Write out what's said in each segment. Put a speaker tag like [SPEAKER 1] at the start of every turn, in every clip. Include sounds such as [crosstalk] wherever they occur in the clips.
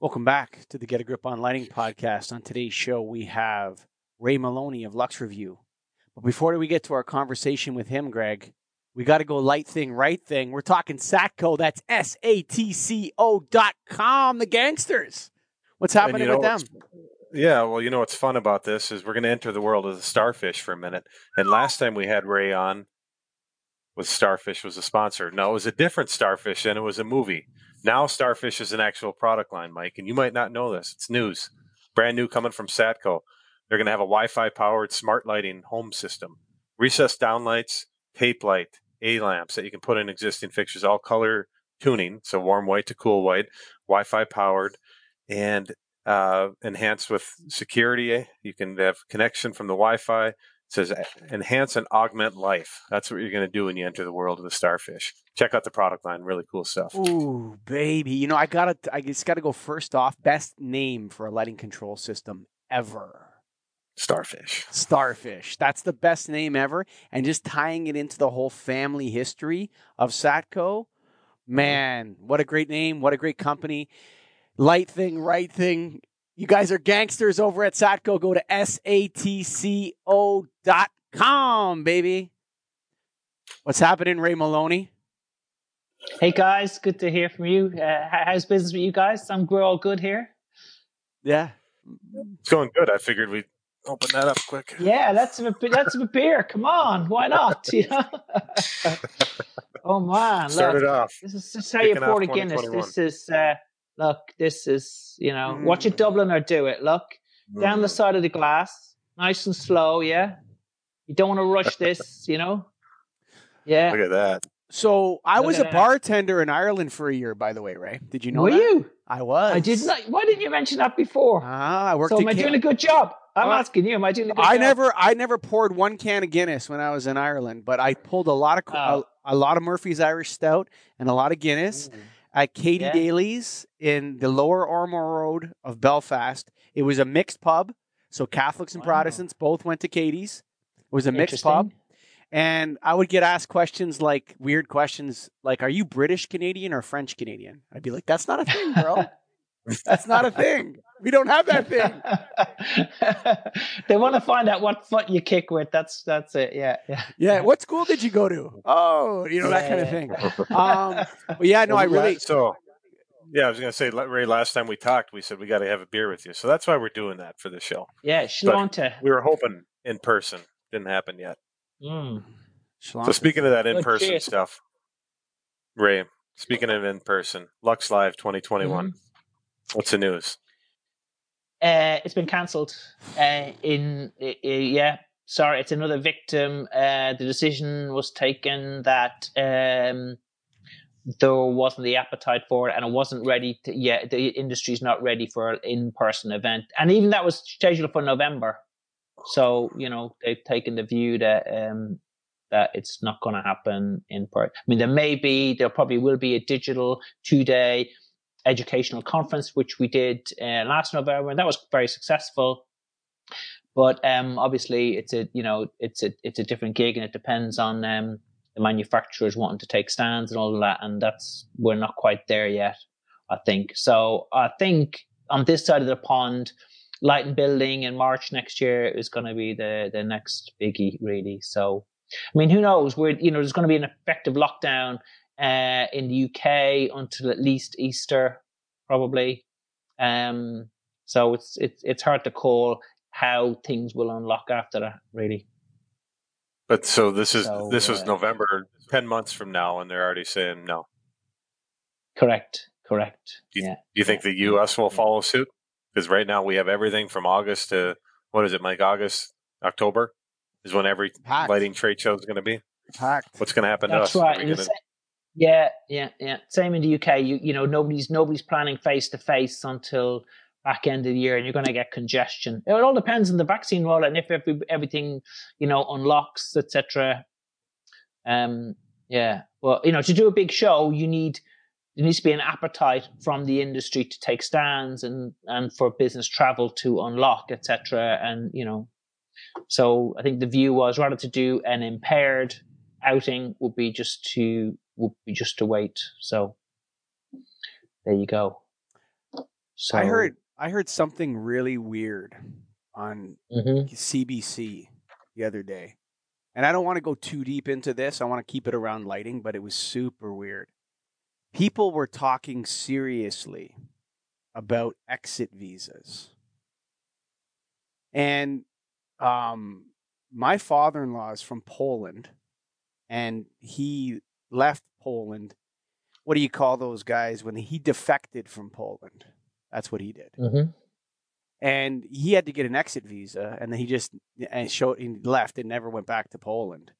[SPEAKER 1] Welcome back to the Get a Grip on Lighting podcast. On today's show, we have Ray Molony of Lux Review. But before we get to our conversation with him, Greg, we got to go light thing, right thing. We're talking Satco. That's S A T C O dot com, the gangsters. What's happening with them?
[SPEAKER 2] Yeah, well, you know what's fun about this is we're going to enter the world of the starfish for a minute. And last time we had Ray on, was Starfish was a sponsor. No, it was a different Starfish, and it was a movie. Now Starfish is an actual product line, Mike, and you might not know this. It's news, brand new, coming from Satco. They're going to have a Wi-Fi powered smart lighting home system, recessed downlights, tape light, A lamps that you can put in existing fixtures, all color tuning, so warm white to cool white, Wi-Fi powered, and uh, enhanced with security. You can have connection from the Wi-Fi. It says enhance and augment life. That's what you're going to do when you enter the world of the starfish. Check out the product line. Really cool stuff.
[SPEAKER 1] Ooh, baby. You know, I gotta I just gotta go first off. Best name for a lighting control system ever.
[SPEAKER 2] Starfish.
[SPEAKER 1] Starfish. That's the best name ever. And just tying it into the whole family history of Satco. Mm-hmm. Man, what a great name. What a great company. Light thing, right thing. You guys are gangsters over at Satco. Go to satco.com, baby. What's happening, Ray Molony?
[SPEAKER 3] Hey guys, good to hear from you. Uh, how's business with you guys? I'm we're all good here.
[SPEAKER 1] Yeah,
[SPEAKER 2] It's going good. I figured we'd open that up quick.
[SPEAKER 3] Yeah, let's a let's a beer. Come on, why not? [laughs] You know. [laughs] oh man,
[SPEAKER 2] Started
[SPEAKER 3] look,
[SPEAKER 2] off.
[SPEAKER 3] this is just how you
[SPEAKER 2] kicking off
[SPEAKER 3] pour a Guinness. This is uh, look. This is you know, watch it
[SPEAKER 1] Mm.
[SPEAKER 3] Dublin or do it. Look down the
[SPEAKER 2] Mm.
[SPEAKER 3] side of the glass, nice and slow. Yeah, you don't want to rush [laughs] this. You know. Yeah.
[SPEAKER 2] Look at that.
[SPEAKER 1] So I
[SPEAKER 3] Look
[SPEAKER 1] was a
[SPEAKER 3] that.
[SPEAKER 1] bartender in Ireland for a year, by the way, Ray. Did you know
[SPEAKER 3] Were
[SPEAKER 1] that?
[SPEAKER 3] you?
[SPEAKER 1] I was.
[SPEAKER 3] I did not. Why didn't you mention that before?
[SPEAKER 1] Ah, I worked.
[SPEAKER 3] so am I
[SPEAKER 1] Ca-
[SPEAKER 3] doing a good job? I'm
[SPEAKER 1] Uh,
[SPEAKER 3] asking you. Am I doing a good
[SPEAKER 1] I
[SPEAKER 3] job?
[SPEAKER 1] never, I never poured one can of Guinness when I was in Ireland, but I pulled a lot of
[SPEAKER 3] Oh.
[SPEAKER 1] a, a lot of Murphy's Irish Stout and a lot of Guinness
[SPEAKER 3] Ooh.
[SPEAKER 1] At Katie
[SPEAKER 3] Yeah.
[SPEAKER 1] Daly's in the Lower Ormeau Road of Belfast. It was a mixed pub, so Catholics and
[SPEAKER 3] Wow.
[SPEAKER 1] Protestants both went to Katie's. It was a mixed pub, and I would get asked questions like weird questions, like "Are you British Canadian or French Canadian?" I'd be like, "That's not a thing, bro. [laughs] That's not a thing. We don't have that thing." [laughs]
[SPEAKER 3] they want to find out what foot you kick with. That's that's it. Yeah, yeah.
[SPEAKER 1] Yeah, what school did you go to? Oh, you know that kind of thing. Um, but yeah, no, I really.
[SPEAKER 2] So, yeah, I was going to say, Ray. Last time we talked, we said we got to have a beer with you, so that's why we're doing that for the show.
[SPEAKER 3] Yeah, Sláinte.
[SPEAKER 2] We were hoping in person, didn't happen yet.
[SPEAKER 3] Mm.
[SPEAKER 2] So speaking of that in person
[SPEAKER 3] cheers.
[SPEAKER 2] stuff, Ray. Speaking of in person, Lux Live 2021. What's the news?
[SPEAKER 3] Uh, it's been cancelled. Uh, in uh, uh, yeah, sorry, it's another victim. Uh, the decision was taken that um, there wasn't the appetite for it, and it wasn't ready. To, yeah, the industry's not ready for an in-person event, and even that was scheduled for November. So you know they've taken the view that um, that it's not going to happen in person. I mean, there may be, there probably will be a digital two-day educational conference, which we did uh, last November, and that was very successful. But um, obviously, it's a you know it's a it's a different gig, and it depends on um, the manufacturers wanting to take stands and all of that, and that's we're not quite there yet. I think so. I think on this side of the pond, light and building in March next year is going to be the the next biggie, really. So, I mean, who knows? We're you know there's going to be an effective lockdown uh, in the UK until at least Easter, probably. Um, so it's it's it's hard to call how things will unlock after that. Really,
[SPEAKER 2] But so this is
[SPEAKER 3] So,
[SPEAKER 2] this was
[SPEAKER 3] uh,
[SPEAKER 2] November, ten months from now, and they're already saying no.
[SPEAKER 3] correct, correct.
[SPEAKER 2] Do you,
[SPEAKER 3] yeah.
[SPEAKER 2] do you think the U.S. will follow suit? Because right now we have everything from August to what is it, Mike? August, October is when every
[SPEAKER 1] Packed.
[SPEAKER 2] lighting trade show is going to be.
[SPEAKER 1] Packed.
[SPEAKER 2] What's going to happen
[SPEAKER 3] That's
[SPEAKER 2] to us? Are
[SPEAKER 3] right. Yeah, yeah, yeah. Same in the UK. You you know nobody's nobody's planning face to face until back end of the year, and you're going to get congestion. It all depends on the vaccine rollout and if every, everything you know unlocks, etc. Um, yeah. Well, you know, to do a big show, you need there needs to be an appetite from the industry to take stands and and for business travel to unlock, etc. And you know, so I think the view was rather to do an impaired outing would be just to would be just to wait. So there you go. So
[SPEAKER 1] I heard I heard something really weird on
[SPEAKER 3] Mhm.
[SPEAKER 1] CBC the other day. And I don't want to go too deep into this. I want to keep it around lighting, but it was super weird. People were talking seriously about exit visas. And um, my father in law is from Poland, and he left Poland. What do you call those guys when he defected from Poland? That's what he did
[SPEAKER 3] Mhm.
[SPEAKER 1] and he had to get an exit visa, and then he just and showed he left and never went back to Poland.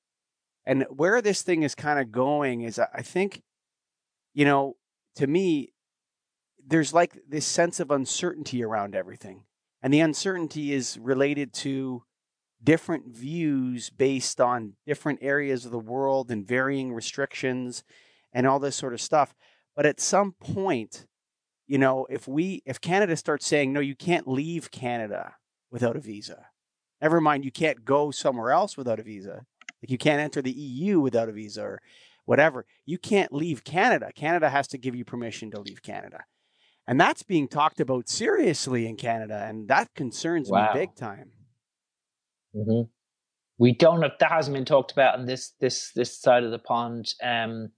[SPEAKER 1] And where this thing is kind of going is, I I think, you know, to me, there's like this sense of uncertainty around everything, and the uncertainty is related to different views based on different areas of the world and varying restrictions and all this sort of stuff. But at some point, you know, if we if Canada starts saying no, you can't leave Canada without a visa. Never mind, you can't go somewhere else without a visa. Like you can't enter the EU without a visa or whatever. You can't leave Canada. Canada has to give you permission to leave Canada. And that's being talked about seriously in Canada, and that concerns
[SPEAKER 3] Wow.
[SPEAKER 1] me big time.
[SPEAKER 3] Hmm We don't have that hasn't been talked about on this this this side of the pond. Um,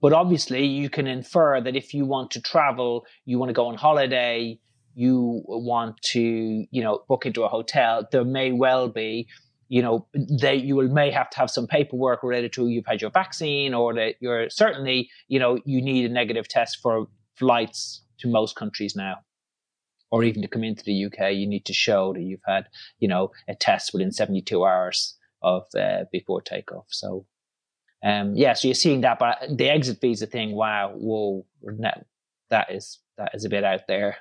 [SPEAKER 3] but obviously, you can infer that if you want to travel, you want to go on holiday, you want to you know book into a hotel. There may well be you know they you will may have to have some paperwork related to you've had your vaccine or that you're certainly you know you need a negative test for flights to most countries now or even to come into the UK, you need to show that you've had, you know, a test within 72 hours of uh, before takeoff. So, um, yeah, so you're seeing that, but the exit visa thing, wow, whoa, that is that is a bit out there.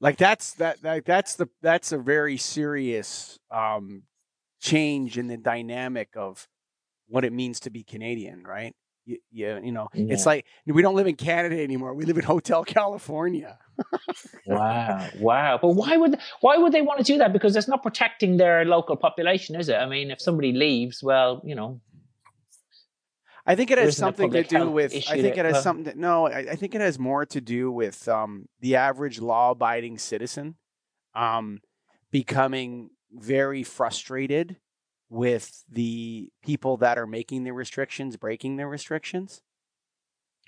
[SPEAKER 1] Like that's that, that that's the that's a very serious um, change in the dynamic of what it means to be Canadian, right? You, you, you know, it's like we don't live in Canada anymore. We live in Hotel [laughs] California.
[SPEAKER 3] Wow, wow. But why would why would they want to do that? Because it's not protecting their local population, is it? I mean, if somebody leaves, well, you know,
[SPEAKER 1] I think it has something to do with. I think it has
[SPEAKER 3] Well-
[SPEAKER 1] something. To, no, I, I think it has more to do with um, the average law-abiding citizen um, becoming very frustrated with the people that are making the restrictions, breaking the restrictions.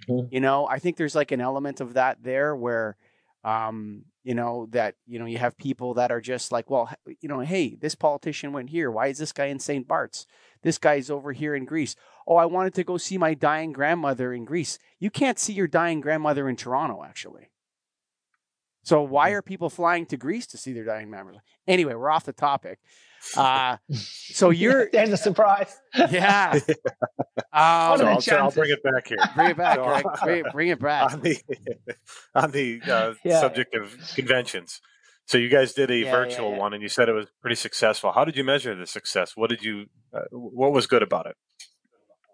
[SPEAKER 3] Mhm.
[SPEAKER 1] You know, I think there's like an element of that there where, um, you know, that you know you have people that are just like, well, you know, hey, this politician went here. Why is this guy in St. Bart's? This guy's over here in Greece. Oh, I wanted to go see my dying grandmother in Greece. You can't see your dying grandmother in Toronto, actually. So why are people flying to Greece to see their dying grandmother? Anyway, we're off the topic. Uh, so [laughs] you're,
[SPEAKER 3] there's a surprise.
[SPEAKER 1] yeah.
[SPEAKER 3] What [laughs]
[SPEAKER 1] Um,
[SPEAKER 2] So I'll, so I'll bring it back here.
[SPEAKER 1] bring it back,
[SPEAKER 2] So-
[SPEAKER 1] Greg. [laughs] Bring, it- bring it back.
[SPEAKER 2] on the on the uh,
[SPEAKER 3] Yeah.
[SPEAKER 2] subject of conventions. So you guys did a
[SPEAKER 3] Yeah, yeah,
[SPEAKER 2] virtual
[SPEAKER 3] yeah.
[SPEAKER 2] one, and you said it was pretty successful. How did you measure the success? What did you? Uh, what was good about it?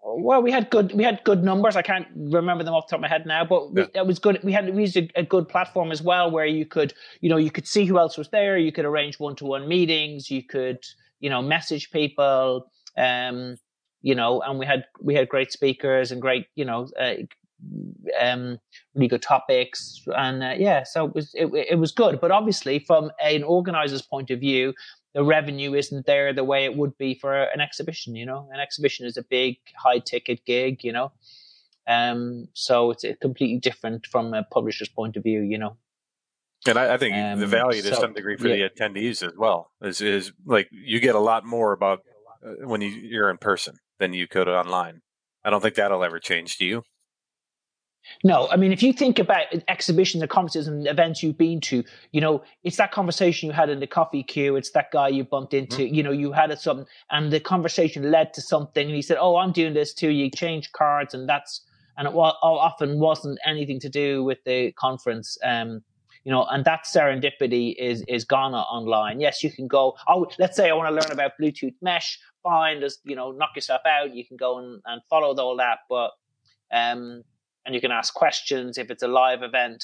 [SPEAKER 3] Well, we had good we had good numbers. I can't remember them off the top of my head now, but we,
[SPEAKER 2] Yeah.
[SPEAKER 3] it was good. We had we used a, a good platform as well, where you could you know you could see who else was there. You could arrange one to one meetings. You could you know message people. Um, you know, and we had we had great speakers and great you know uh, um really good topics and uh, yeah so it was it, it was good but obviously from an organizer's point of view the revenue isn't there the way it would be for an exhibition you know an exhibition is a big high ticket gig you know um so it's completely different from a publisher's point of view you know
[SPEAKER 2] And I, I think the
[SPEAKER 3] Um,
[SPEAKER 2] value to
[SPEAKER 3] so,
[SPEAKER 2] some degree for
[SPEAKER 3] yeah.
[SPEAKER 2] the attendees as well is is like you get a lot more about uh, when you, you're in person than you could online. I don't think that'll ever change. Do you?
[SPEAKER 3] No, I mean, if you think about exhibitions and conferences and events you've been to, you know, it's that conversation you had in the coffee queue. It's that guy you bumped into, you know, you had it something and the conversation led to something. And he said, Oh, I'm doing this too. You change cards and that's, and it wa- often wasn't anything to do with the conference. Um, you know, and that serendipity is is gone online. Yes, you can go. Oh, let's say I want to learn about Bluetooth mesh. Fine, just you know, knock yourself out. You can go and, and follow all that, but um, and you can ask questions if it's a live event.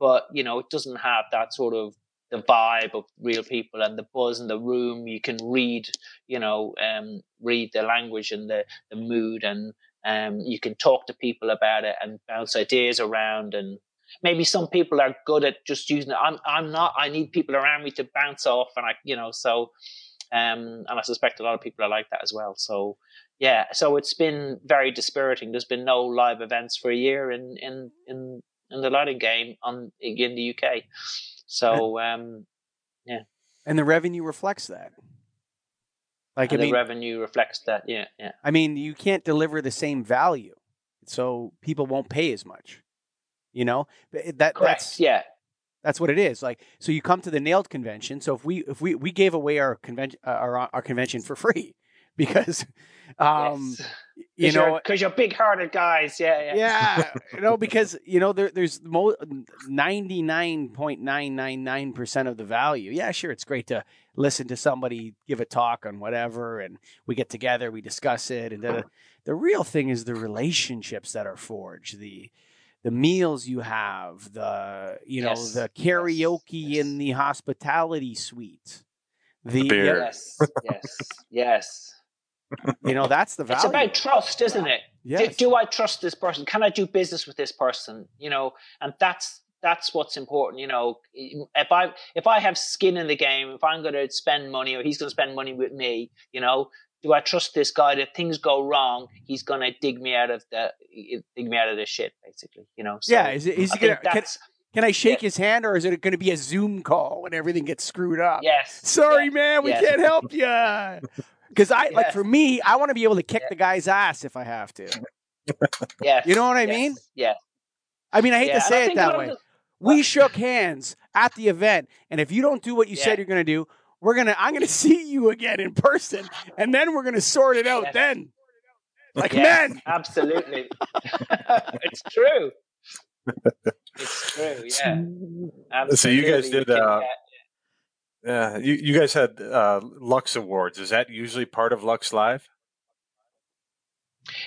[SPEAKER 3] But you know, it doesn't have that sort of the vibe of real people and the buzz in the room. You can read, you know, um, read the language and the the mood, and um, you can talk to people about it and bounce ideas around and maybe some people are good at just using it. I'm I'm not. I need people around me to bounce off, and I you know so. Um, and I suspect a lot of people are like that as well. So, yeah, so it's been very dispiriting. There's been no live events for a year in in in, in the lighting game on in the UK. So, um, yeah,
[SPEAKER 1] and the revenue reflects that. Like
[SPEAKER 3] and
[SPEAKER 1] I
[SPEAKER 3] the
[SPEAKER 1] mean,
[SPEAKER 3] revenue reflects that. Yeah, yeah.
[SPEAKER 1] I mean, you can't deliver the same value, so people won't pay as much. You know that
[SPEAKER 3] Correct.
[SPEAKER 1] that's
[SPEAKER 3] yeah.
[SPEAKER 1] That's what it is. Like, so you come to the NALED convention. So if we if we we gave away our convention uh, our our convention for free [laughs] because um
[SPEAKER 3] yes.
[SPEAKER 1] you know
[SPEAKER 3] because you're, you're big hearted guys. Yeah, yeah.
[SPEAKER 1] yeah [laughs] you know because you know there there's mo- 99.999% of the value. Yeah, sure it's great to listen to somebody give a talk on whatever and we get together, we discuss it and the the real thing is the relationships that are forged. The the meals you have, the you know
[SPEAKER 3] Yes.
[SPEAKER 1] the karaoke
[SPEAKER 3] Yes.
[SPEAKER 1] in the hospitality suite, the,
[SPEAKER 2] The beer.
[SPEAKER 3] Yes, yes, yes.
[SPEAKER 1] You know that's the value.
[SPEAKER 3] It's about trust, isn't it? Do,
[SPEAKER 1] Yes.
[SPEAKER 3] do I trust this person? Can I do business with this person? You know, and that's that's what's important. You know, if I if I have skin in the game, if I'm going to spend money or he's going to spend money with me, you know, do I trust this guy that things go wrong, he's going to dig me out of the dig me out of this shit, basically. You know. So
[SPEAKER 1] yeah, is, it- is he gonna, can, can I shake his hand or is it going to be a Zoom call when everything gets screwed up?
[SPEAKER 3] yes.
[SPEAKER 1] Sorry,
[SPEAKER 3] yeah,
[SPEAKER 1] man, we
[SPEAKER 3] yeah.
[SPEAKER 1] can't help you. [laughs] Because I like for me, I want to be able to kick
[SPEAKER 3] Yeah.
[SPEAKER 1] the guy's ass if I have to. [laughs]
[SPEAKER 3] yeah,
[SPEAKER 1] You know what I
[SPEAKER 3] yes,
[SPEAKER 1] mean?
[SPEAKER 3] Yeah.
[SPEAKER 1] I mean, I hate
[SPEAKER 3] yeah.
[SPEAKER 1] to say it that way.
[SPEAKER 3] of the-
[SPEAKER 1] We shook hands at the event, and if you don't do what you
[SPEAKER 3] Yeah.
[SPEAKER 1] said you're going to do, we're gonna I'm gonna [laughs] see you again in person, and then we're gonna sort it out.
[SPEAKER 3] Yes.
[SPEAKER 1] Then, like
[SPEAKER 3] Yes,
[SPEAKER 1] men,
[SPEAKER 3] absolutely. [laughs] it's true. It's true. Yeah. Absolutely.
[SPEAKER 2] So you guys did,
[SPEAKER 3] can-
[SPEAKER 2] uh, Yeah, you, you guys had uh, Lux Awards. Is that usually part of Lux Live?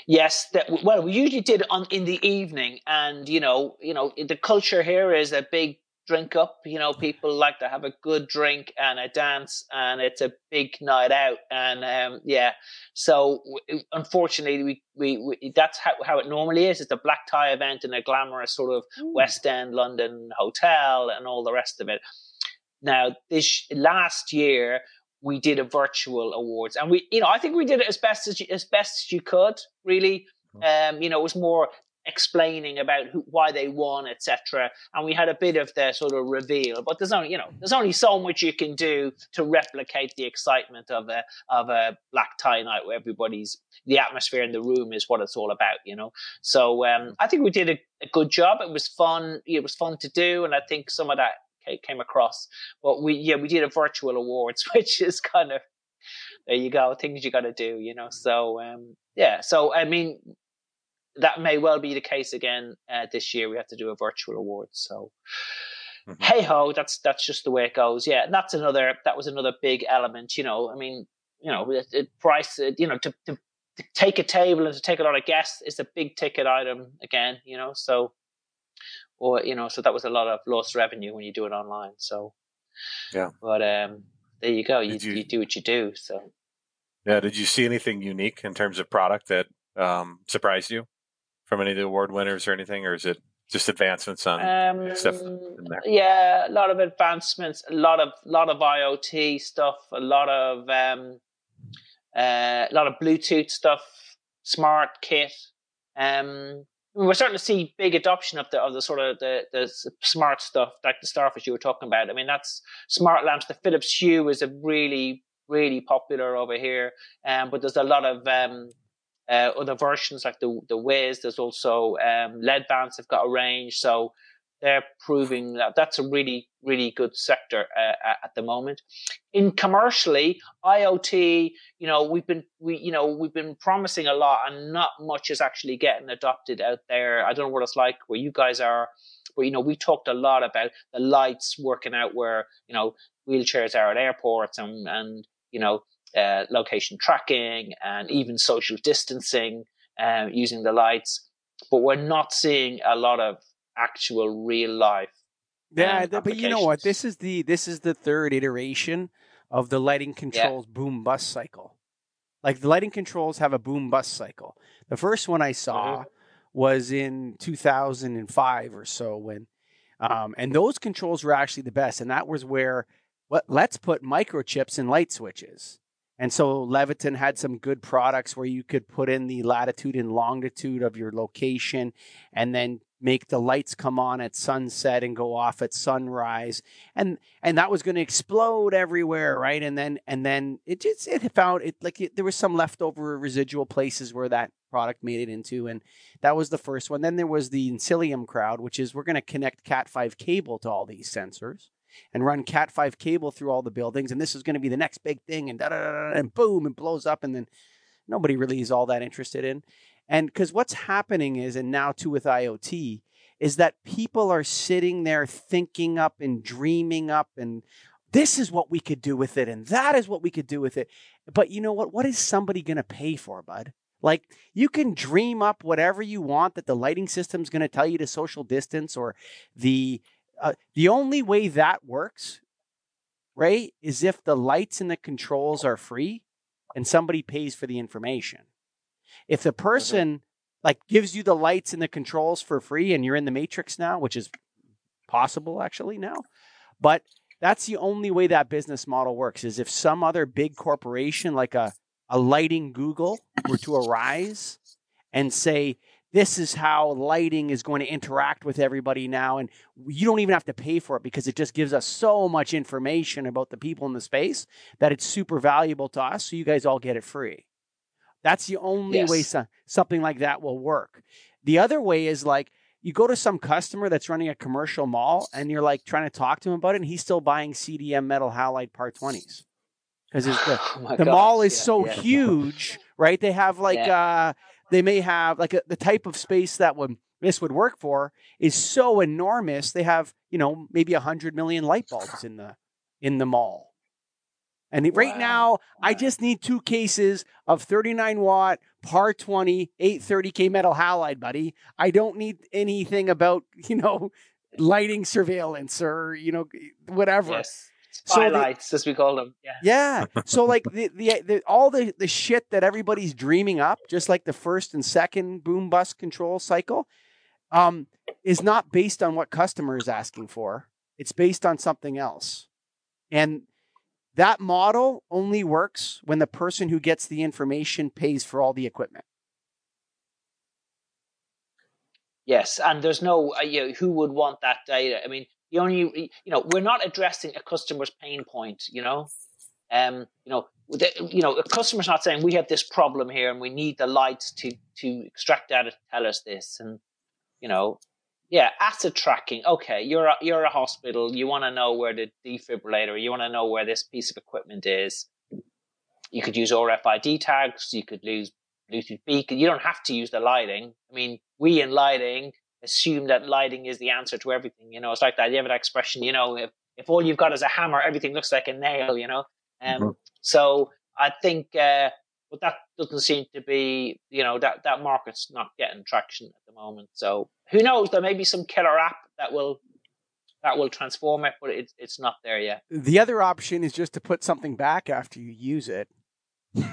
[SPEAKER 3] Yes, that, well, we usually did on in the evening, and you know, you know, the culture here is a big drink up. You know, people like to have a good drink and a dance, and it's a big night out. And um, yeah, so w- unfortunately, we, we, we that's how how it normally is. It's a black tie event in a glamorous sort of West End London hotel and all the rest of it. Now, this last year we did a virtual awards, and we, you know, I think we did it as best as you, as best as you could. Really, um, you know, it was more explaining about who, why they won, etc. And we had a bit of the sort of reveal, but there's only, you know, there's only so much you can do to replicate the excitement of a of a black tie night where everybody's the atmosphere in the room is what it's all about, you know. So um, I think we did a, a good job. It was fun. It was fun to do, and I think some of that came across. But we, yeah, we did a virtual awards, [laughs] which is kind of there you go, things you got to do, you know. So um, yeah, so I mean, that may well be the case again uh, this year. We have to do a virtual awards, so.
[SPEAKER 2] Mhm.
[SPEAKER 3] Hey ho, that's that's just the way it goes. Yeah, and that's another that was another big element. You know, I mean, you know, it, it price. It, you know, to, to to take a table and to take a lot of guests is a big ticket item again. You know, so or you know, so that was a lot of lost revenue when you do it online. So
[SPEAKER 2] Yeah.
[SPEAKER 3] but um, there you go. You,
[SPEAKER 2] you-
[SPEAKER 3] you do what you do. So
[SPEAKER 2] Yeah. Did you see anything unique in terms of product that um, surprised you from any of the award winners or anything, or is it just advancements on?
[SPEAKER 3] um,
[SPEAKER 2] stuff in there.
[SPEAKER 3] yeah, a lot of advancements, a lot of lot of IoT stuff, a lot of um, uh, a lot of Bluetooth stuff, smart kit. Um, we're starting to see big adoption of the of the sort of the the smart stuff, like the Starfish you were talking about. I mean, that's smart lamps. The Philips Hue is a really really popular over here, um, but there's a lot of um, uh, other versions like the the Wiz. There's also um, LEDVANCE have got a range, so they're proving that that's a really really good sector uh, at- the moment. In commercially, IoT, you know, we've been we you know we've been promising a lot, and not much is actually getting adopted out there. I don't know what it's like where you guys are, but you know, we talked a lot about the lights working out where you know wheelchairs are at airports and and you know uh, location tracking and even social distancing uh, using the lights. But we're not seeing a lot of actual real life.
[SPEAKER 1] Yeah,
[SPEAKER 3] um,
[SPEAKER 1] but you know what? This is the this is the third iteration of the lighting controls boom bust cycle. Like the lighting controls have a boom bust cycle. The first one I saw
[SPEAKER 3] Mm-hmm.
[SPEAKER 1] was in 2005 or so when Um, and those controls were actually the best. And that was where what let's put microchips in light switches. And so Leviton had some good products where you could put in the latitude and longitude of your location and then make the lights come on at sunset and go off at sunrise. And and that was going to explode everywhere right? And then and then it just it found it like it, there was some leftover residual places where that product made it into and that was the first one. Then there was the Encelium crowd which is we're going to connect cat 5 cable to all these sensors and run cat 5 cable through all the buildings and this is going to be the next big thing and da da da and boom it blows up and then nobody really is all that interested in and because what's happening is, and now too with IoT, is that people are sitting there thinking up and dreaming up and this is what we could do with it and that is what we could do with it. But you know what? What is somebody going to pay for, bud? Like you can dream up whatever you want that the lighting system's going to tell you to social distance or the uh, the only way that works, right, is if the lights and the controls are free and somebody pays for the information. If the person mm-hmm. like gives you the lights and the controls for free and you're in the matrix now, which is possible actually now, but that's the only way that business model works is if some other big corporation like a, a lighting Google were to arise and say, this is how lighting is going to interact with everybody now. And you don't even have to pay for it because it just gives us so much information about the people in the space that it's super valuable to us. So you guys all get it free. That's the only yes. way so, something like that will work. The other way is like you go to some customer that's running a commercial mall and you're like trying to talk to him about it, and he's still buying CDM metal halide par 20s. Because the, [laughs] oh the mall is yeah, so yeah. huge, right? They have [laughs] like, yeah. uh, they may have like a, the type of space that would this would work for is so enormous. They have, you know, maybe a hundred million light bulbs in the in the mall. And wow. right now, I just need two cases of 39 watt par 20 830k metal halide, buddy. I don't need anything about, [laughs] you know, lighting surveillance or, you know, whatever.
[SPEAKER 3] Yes. Spylights, so as we call them.
[SPEAKER 1] Yeah. Yeah. So [laughs] like the, the, the all the the shit that everybody's dreaming up, just like the first and second boom bust control cycle, um, is not based on what customer is asking for. It's based on something else. And that model only works when the person who gets the information pays for all the equipment.
[SPEAKER 3] Yes, and there's no uh, you know, who would want that data. I mean, the only you know we're not addressing a customer's pain point. You know, um, you know, the, you know, a customer's not saying we have this problem here and we need the lights to to extract data to tell us this, and you know, yeah, asset tracking. Okay, you're a, you're a hospital. You want to know where the defibrillator. You want to know where this piece of equipment is. You could use RFID tags. You could use Bluetooth beacon. You don't have to use the lighting. I mean, we in lighting assume that lighting is the answer to everything. You know, it's like that. You have that expression. You know, if if all you've got is a hammer, everything looks like a nail. You know, um, mm-hmm. so I think uh, but that doesn't seem to be, you know, that, that market's not getting traction at the moment. So who knows? There may be some killer app that will that will transform it, but it's it's not there yet.
[SPEAKER 1] The other option is just to put something back after you use it. [laughs]
[SPEAKER 3] do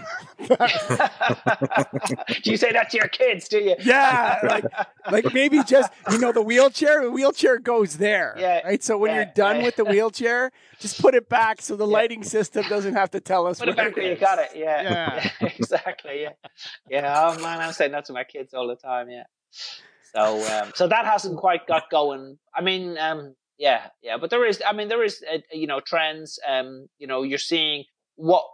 [SPEAKER 3] you say that to your kids? Do you?
[SPEAKER 1] Yeah, like, like maybe [laughs] just you know the wheelchair. The wheelchair goes there. Yeah. Right. So when yeah, you're done yeah. with the wheelchair, just put it back so the yeah. lighting system doesn't have to tell us.
[SPEAKER 3] Put it back where you got it. Yeah. [laughs] Yeah. exactly. Yeah. Yeah. Oh man, I'm saying that to my kids all the time. Yeah. So um, so that hasn't quite got going. I mean, um, yeah, yeah, but there is. I mean, there is. Uh, you know, trends. Um, you know, you're seeing what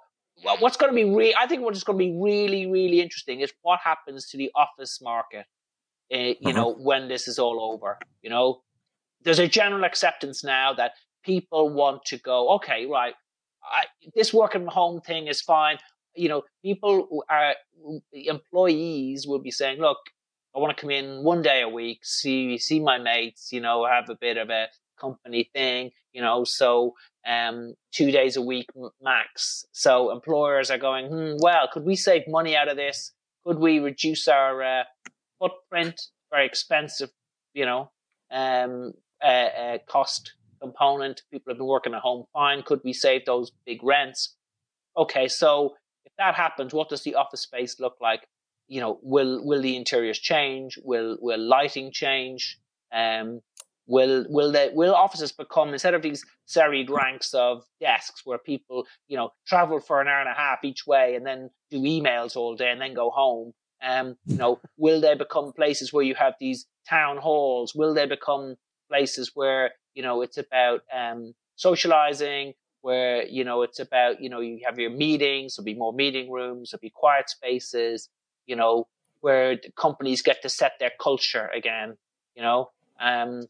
[SPEAKER 3] what's going to be re- I think what's going to be really, really interesting is what happens to the office market, uh, you uh-huh. know, when this is all over. You know, there's a general acceptance now that people want to go, okay, right, I, this working from home thing is fine. You know, people are employees will be saying, look, I want to come in one day a week, see see my mates, you know, have a bit of a company thing, you know, so um, two days a week max. So employers are going, hmm, well, could we save money out of this? Could we reduce our uh, footprint? Very expensive, you know, um, uh, uh, cost component. People have been working at home fine. Could we save those big rents? Okay, so if that happens, what does the office space look like? You know, will will the interiors change? Will will lighting change? Um, Will will they will offices become instead of these serried ranks of desks where people you know travel for an hour and a half each way and then do emails all day and then go home? Um, you know, [laughs] will they become places where you have these town halls? Will they become places where you know it's about um, socializing? Where you know it's about you know you have your meetings. There'll be more meeting rooms. There'll be quiet spaces. You know where companies get to set their culture again. You know, um,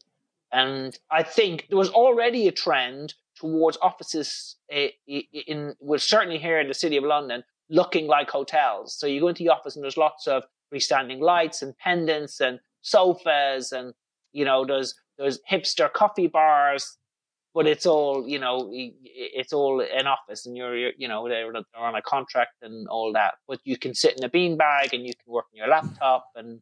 [SPEAKER 3] and I think there was already a trend towards offices eh, in, in well, certainly here in the city of London, looking like hotels. So you go into the office and there's lots of freestanding lights and pendants and sofas and you know there's there's hipster coffee bars, but it's all you know it's all an office and you're, you're you know they're, they're on a contract and all that. But you can sit in a beanbag and you can work on your laptop and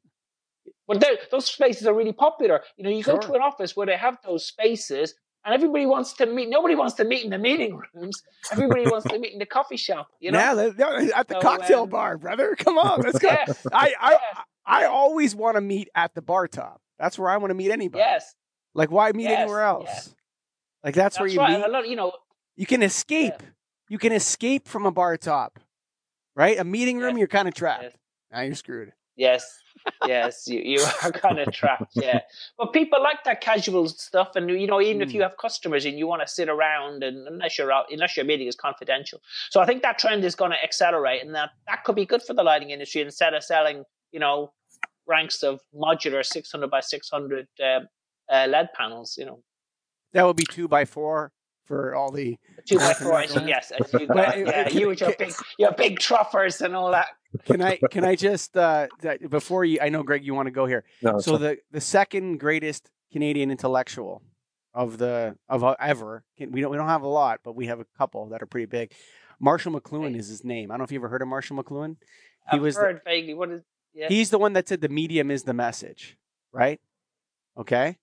[SPEAKER 3] but those spaces are really popular. You know, you sure. go to an office where they have those spaces, and everybody wants to meet. Nobody wants to meet in the meeting rooms. Everybody wants to meet in the coffee shop. You know,
[SPEAKER 1] yeah, at the so, cocktail um, bar, brother. Come on, let's go. Yeah, I, I, yeah. I always want to meet at the bar top. That's where I want to meet anybody.
[SPEAKER 3] Yes.
[SPEAKER 1] Like, why meet yes, anywhere else? Yes. Like that's, that's where you right. meet.
[SPEAKER 3] Lot, you know,
[SPEAKER 1] you can escape. Yeah. You can escape from a bar top, right? A meeting room, you're kind of trapped. Now you're screwed.
[SPEAKER 3] Yes, yes, you, you [laughs] are kind of trapped. Yeah, but people like that casual stuff, and you know, even mm. if you hmm. have customers and you want to sit around, and unless you're out, unless your meeting is confidential, so I think that trend is going to accelerate, and that that could be good for the lighting industry instead of selling, you know, ranks of modular 600 by 600 um, uh, LED panels. You know,
[SPEAKER 1] that would be two by four for all the
[SPEAKER 3] two by four. yes, you got, yeah, you with your big your big troffers and all that.
[SPEAKER 1] Can I can I just uh, before you? I know Greg, you want to go here. No, so the the second greatest Canadian intellectual of the of uh, ever. We don't we don't have a lot, but we have a couple that are pretty big. Marshall McLuhan is his name. I don't know if you ever heard of Marshall McLuhan.
[SPEAKER 3] He I've was heard the, vaguely. What is?
[SPEAKER 1] Yeah. He's the one that said the medium is the message, right? Okay.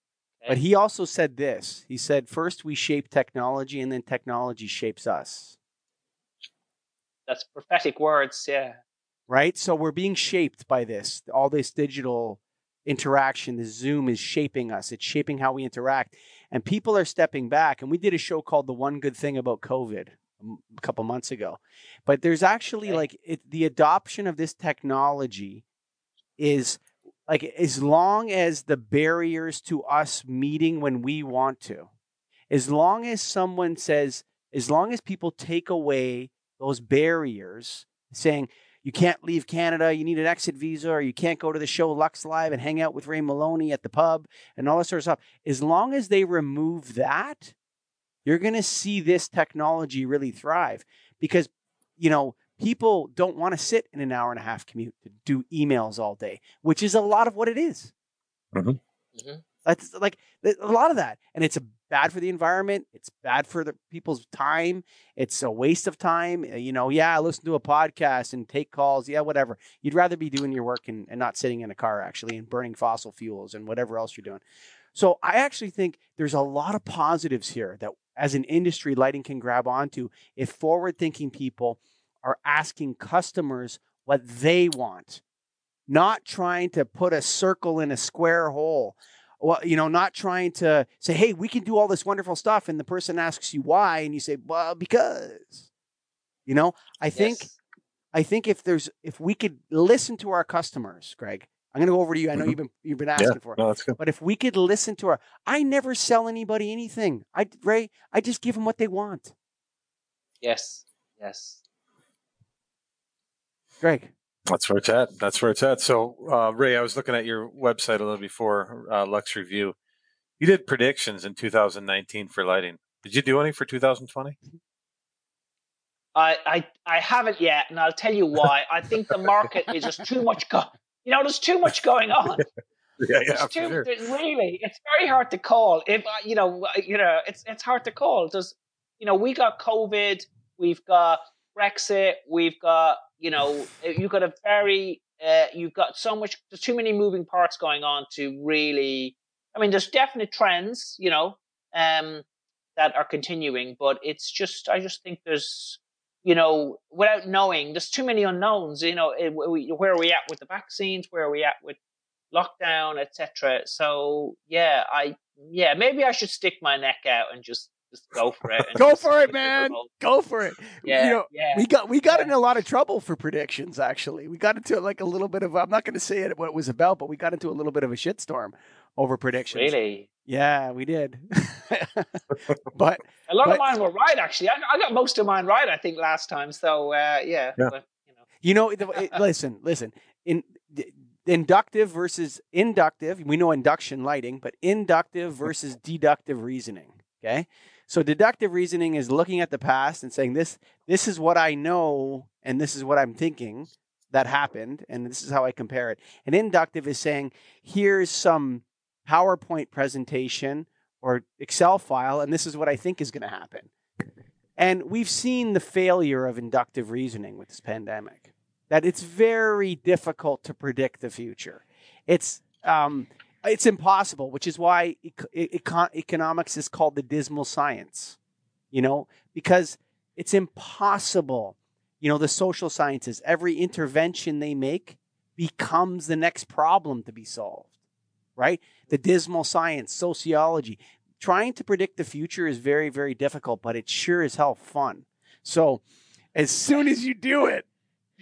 [SPEAKER 1] But he also said this. He said, first we shape technology and then technology shapes us.
[SPEAKER 3] That's prophetic words, yeah.
[SPEAKER 1] Right? So we're being shaped by this. All this digital interaction, the Zoom is shaping us. It's shaping how we interact. And people are stepping back. And we did a show called The One Good Thing About COVID a couple months ago. But there's actually okay. like it, the adoption of this technology is like as long as the barriers to us meeting when we want to, as long as someone says, as long as people take away those barriers, saying you can't leave Canada, you need an exit visa, or you can't go to the show Lux Live and hang out with Ray Molony at the pub and all that sort of stuff. As long as they remove that, you're going to see this technology really thrive because, you know, people don't want to sit in an hour and a half commute to do emails all day, which is a lot of what it is. Mm-hmm. Mm-hmm. That's like a lot of that, and it's bad for the environment. It's bad for the people's time. It's a waste of time. Uh, you know, yeah, listen to a podcast and take calls. Yeah, whatever. You'd rather be doing your work and, and not sitting in a car actually and burning fossil fuels and whatever else you're doing. So I actually think there's a lot of positives here that as an industry lighting can grab onto if forward thinking people are asking customers what they want, not trying to put a circle in a square hole. Well, you know, not trying to say, hey, we can do all this wonderful stuff. And the person asks you why, and you say, well, because. You know, I think yes. I think if there's if we could listen to our customers, Greg, I'm gonna go over to you. I know mm-hmm. you've been you've been asking yeah, for it.
[SPEAKER 2] No, that's good.
[SPEAKER 1] But if we could listen to our I never sell anybody anything. I Ray, I just give them what they want.
[SPEAKER 3] Yes. Yes.
[SPEAKER 1] Greg.
[SPEAKER 2] That's where it's at. That's where it's at. So, uh, Ray, I was looking at your website a little before uh, Lux Review. You did predictions in 2019 for lighting. Did you do any for 2020?
[SPEAKER 3] I, I I haven't yet, and I'll tell you [laughs] why. I think the market is just too much. Go- you know, there's too much going on. [laughs]
[SPEAKER 2] yeah, yeah, too, sure.
[SPEAKER 3] really, it's very hard to call. If you know, you know, it's it's hard to call. Does you know, we got COVID, we've got Brexit, we've got you know, you've got a very, uh, you've got so much, there's too many moving parts going on to really, I mean, there's definite trends, you know, um, that are continuing, but it's just, I just think there's, you know, without knowing, there's too many unknowns, you know, where are we at with the vaccines? Where are we at with lockdown, etc. So yeah, I yeah, maybe I should stick my neck out and just just go for it.
[SPEAKER 1] Go for it, man. Go for it.
[SPEAKER 3] Yeah,
[SPEAKER 1] you know,
[SPEAKER 3] yeah.
[SPEAKER 1] we got we got
[SPEAKER 3] Yeah.
[SPEAKER 1] in a lot of trouble for predictions. Actually, we got into like a little bit of. I'm not going to say it what it was about, but we got into a little bit of a shitstorm over predictions.
[SPEAKER 3] Really,
[SPEAKER 1] Yeah, we did. [laughs] but
[SPEAKER 3] a lot
[SPEAKER 1] But-
[SPEAKER 3] of mine were right. Actually, I, I got most of mine right. I think last time. So uh, yeah,
[SPEAKER 2] Yeah.
[SPEAKER 3] But, you know,
[SPEAKER 1] you know, it- listen, listen. In inductive versus inductive, we know induction lighting, but inductive versus deductive reasoning. Okay, so deductive reasoning is looking at the past and saying this this is what I know and this is what I'm thinking that happened and this is how I compare it. And inductive is saying here's some PowerPoint presentation or Excel file and this is what I think is going to happen. And we've seen the failure of inductive reasoning with this pandemic. That it's very difficult to predict the future. It's um, it's impossible, which is why eco- econ- economics is called the dismal science. You know, because it's impossible. You know, the social sciences, every intervention they make becomes the next problem to be solved, right? The dismal science, sociology, trying to predict the future is very, very difficult, but it sure as hell fun. So, as soon as you do it,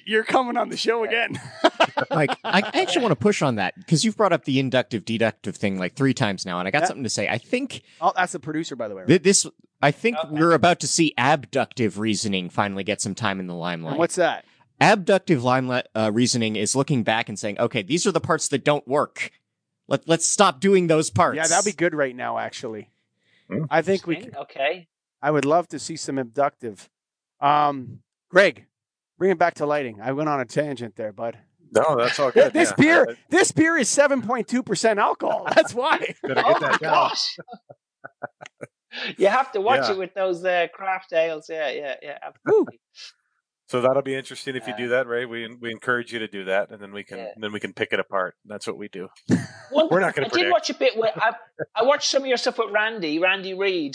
[SPEAKER 1] you're coming on the show again. [laughs]
[SPEAKER 4] like I I actually want to push on that because you've brought up the inductive deductive thing like three times now, and I got
[SPEAKER 1] Yeah.
[SPEAKER 4] something to say. I think
[SPEAKER 1] oh, that's the producer, by the way. right?
[SPEAKER 4] th- this. I think
[SPEAKER 3] Okay.
[SPEAKER 4] we're about to see abductive reasoning finally get some time in the limelight.
[SPEAKER 1] And what's that?
[SPEAKER 4] abductive limelight uh, reasoning is looking back and saying, okay, these are the parts that don't work. Let let's stop doing those parts.
[SPEAKER 1] Yeah, that'd be good right now. Actually,
[SPEAKER 2] Hmm.
[SPEAKER 1] I think we.
[SPEAKER 3] Interesting.
[SPEAKER 1] c-
[SPEAKER 3] okay.
[SPEAKER 1] I would love to see some abductive. Um, Greg, bring it back to lighting. I went on a tangent there, bud.
[SPEAKER 2] No, that's all [laughs] good.
[SPEAKER 1] this
[SPEAKER 2] yeah.
[SPEAKER 1] beer, this beer is seven point two percent alcohol. [laughs] That's why. [laughs]
[SPEAKER 2] I better
[SPEAKER 3] Oh
[SPEAKER 2] get
[SPEAKER 3] my
[SPEAKER 2] that down.
[SPEAKER 3] gosh. you have to watch
[SPEAKER 2] Yeah.
[SPEAKER 3] it with those uh, craft ales. Yeah, yeah, yeah. Absolutely.
[SPEAKER 2] So that'll be interesting if you
[SPEAKER 3] Uh,
[SPEAKER 2] do that, Ray. We we encourage you to do that, and then we can
[SPEAKER 3] Yeah.
[SPEAKER 2] then we can pick it apart. That's what we do.
[SPEAKER 3] One-
[SPEAKER 2] We're not going to.
[SPEAKER 3] I
[SPEAKER 2] to
[SPEAKER 3] did watch a bit with. I, I watched some of your stuff with Randy, Randy Reid,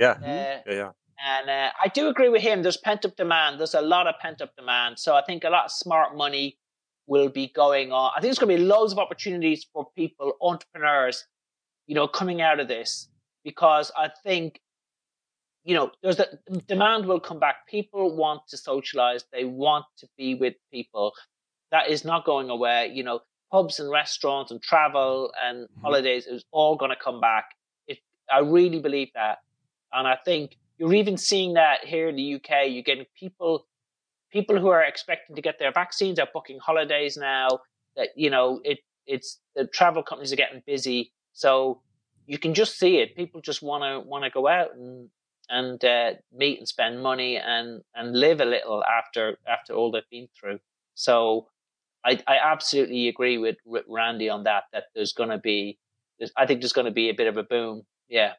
[SPEAKER 2] Yeah,
[SPEAKER 3] uh,
[SPEAKER 2] yeah, yeah.
[SPEAKER 3] And uh, I do agree with him. There's pent up demand. There's a lot of pent up demand. So I think a lot of smart money will be going on. I think there's going to be loads of opportunities for people, entrepreneurs, you know, coming out of this because I think, you know, there's the demand will come back. People want to socialize. They want to be with people. That is not going away. You know, pubs and restaurants and travel and
[SPEAKER 1] Mhm.
[SPEAKER 3] holidays is all going to come back. It, I really believe that, and I think you're even seeing that here in the UK. You're getting people, people who are expecting to get their vaccines are booking holidays now. That you know, it it's the travel companies are getting busy, so you can just see it. People just want to want to go out and and uh, meet and spend money and and live a little after after all they've been through. So I I absolutely agree with, with Randy on that. That there's going to be, I think there's going to be a bit of a boom. Yeah,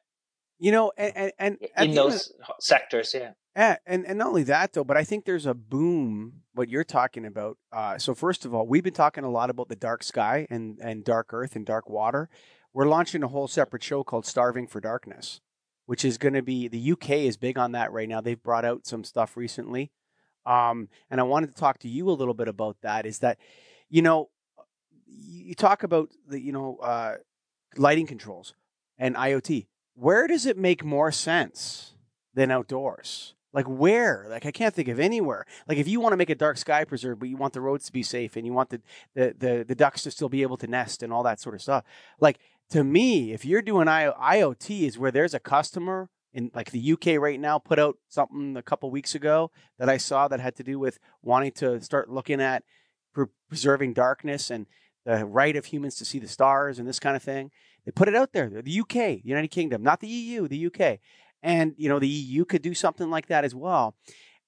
[SPEAKER 1] You know, and and, and
[SPEAKER 3] in
[SPEAKER 1] of-
[SPEAKER 3] those sectors. Yeah.
[SPEAKER 1] Yeah, and, and not only that though, but I think there's a boom. What you're talking about. Uh, so first of all, we've been talking a lot about the dark sky and and dark earth and dark water. We're launching a whole separate show called Starving for Darkness, which is going to be the UK is big on that right now. They've brought out some stuff recently, um, and I wanted to talk to you a little bit about that. Is that, you know, you talk about the you know uh, lighting controls and IoT. Where does it make more sense than outdoors? Like where? Like I can't think of anywhere. Like if you want to make a dark sky preserve, but you want the roads to be safe and you want the the the, the ducks to still be able to nest and all that sort of stuff. Like to me, if you're doing I- IoT, is where there's a customer in like the UK right now put out something a couple weeks ago that I saw that had to do with wanting to start looking at pre- preserving darkness and the right of humans to see the stars and this kind of thing. They put it out there. The UK, the United Kingdom, not the EU, the UK. And you know, the EU could do something like that as well.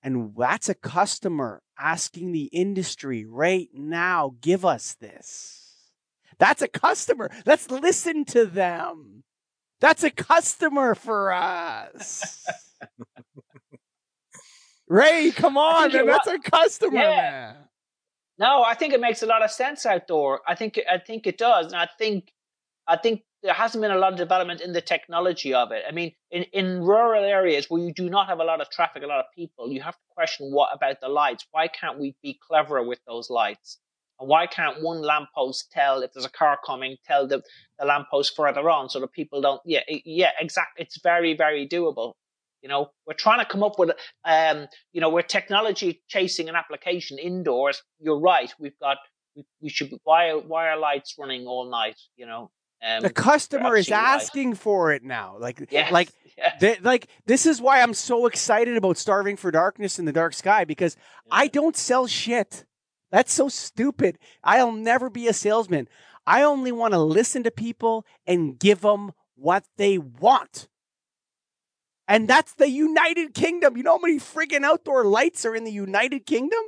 [SPEAKER 1] And that's a customer asking the industry right now, give us this. That's a customer. Let's listen to them. That's a customer for us. Ray, come on, man. That's a customer,
[SPEAKER 3] Yeah.
[SPEAKER 1] man.
[SPEAKER 3] No, I think it makes a lot of sense outdoor. I think I think it does, and I think I think there hasn't been a lot of development in the technology of it. I mean, in in rural areas where you do not have a lot of traffic, a lot of people, you have to question what about the lights? Why can't we be cleverer with those lights? And why can't one lamppost tell if there's a car coming, tell the, the lamppost further on so that people don't, yeah, yeah, exactly. It's very, very doable. You know, we're trying to come up with, um, you know, we're technology chasing an application indoors. You're right. We've got, we, we should, be, why, are lights running all night? You know,
[SPEAKER 1] um, the customer is asking right. for it now. Like,
[SPEAKER 3] yes,
[SPEAKER 1] like, [laughs]
[SPEAKER 3] yes.
[SPEAKER 1] They, like this is why I'm so excited about Starving for Darkness in the Dark Sky because yeah. I don't sell shit. That's so stupid. I'll never be a salesman. I only want to listen to people and give them what they want. And that's the United Kingdom. You know how many friggin' outdoor lights are in the United Kingdom?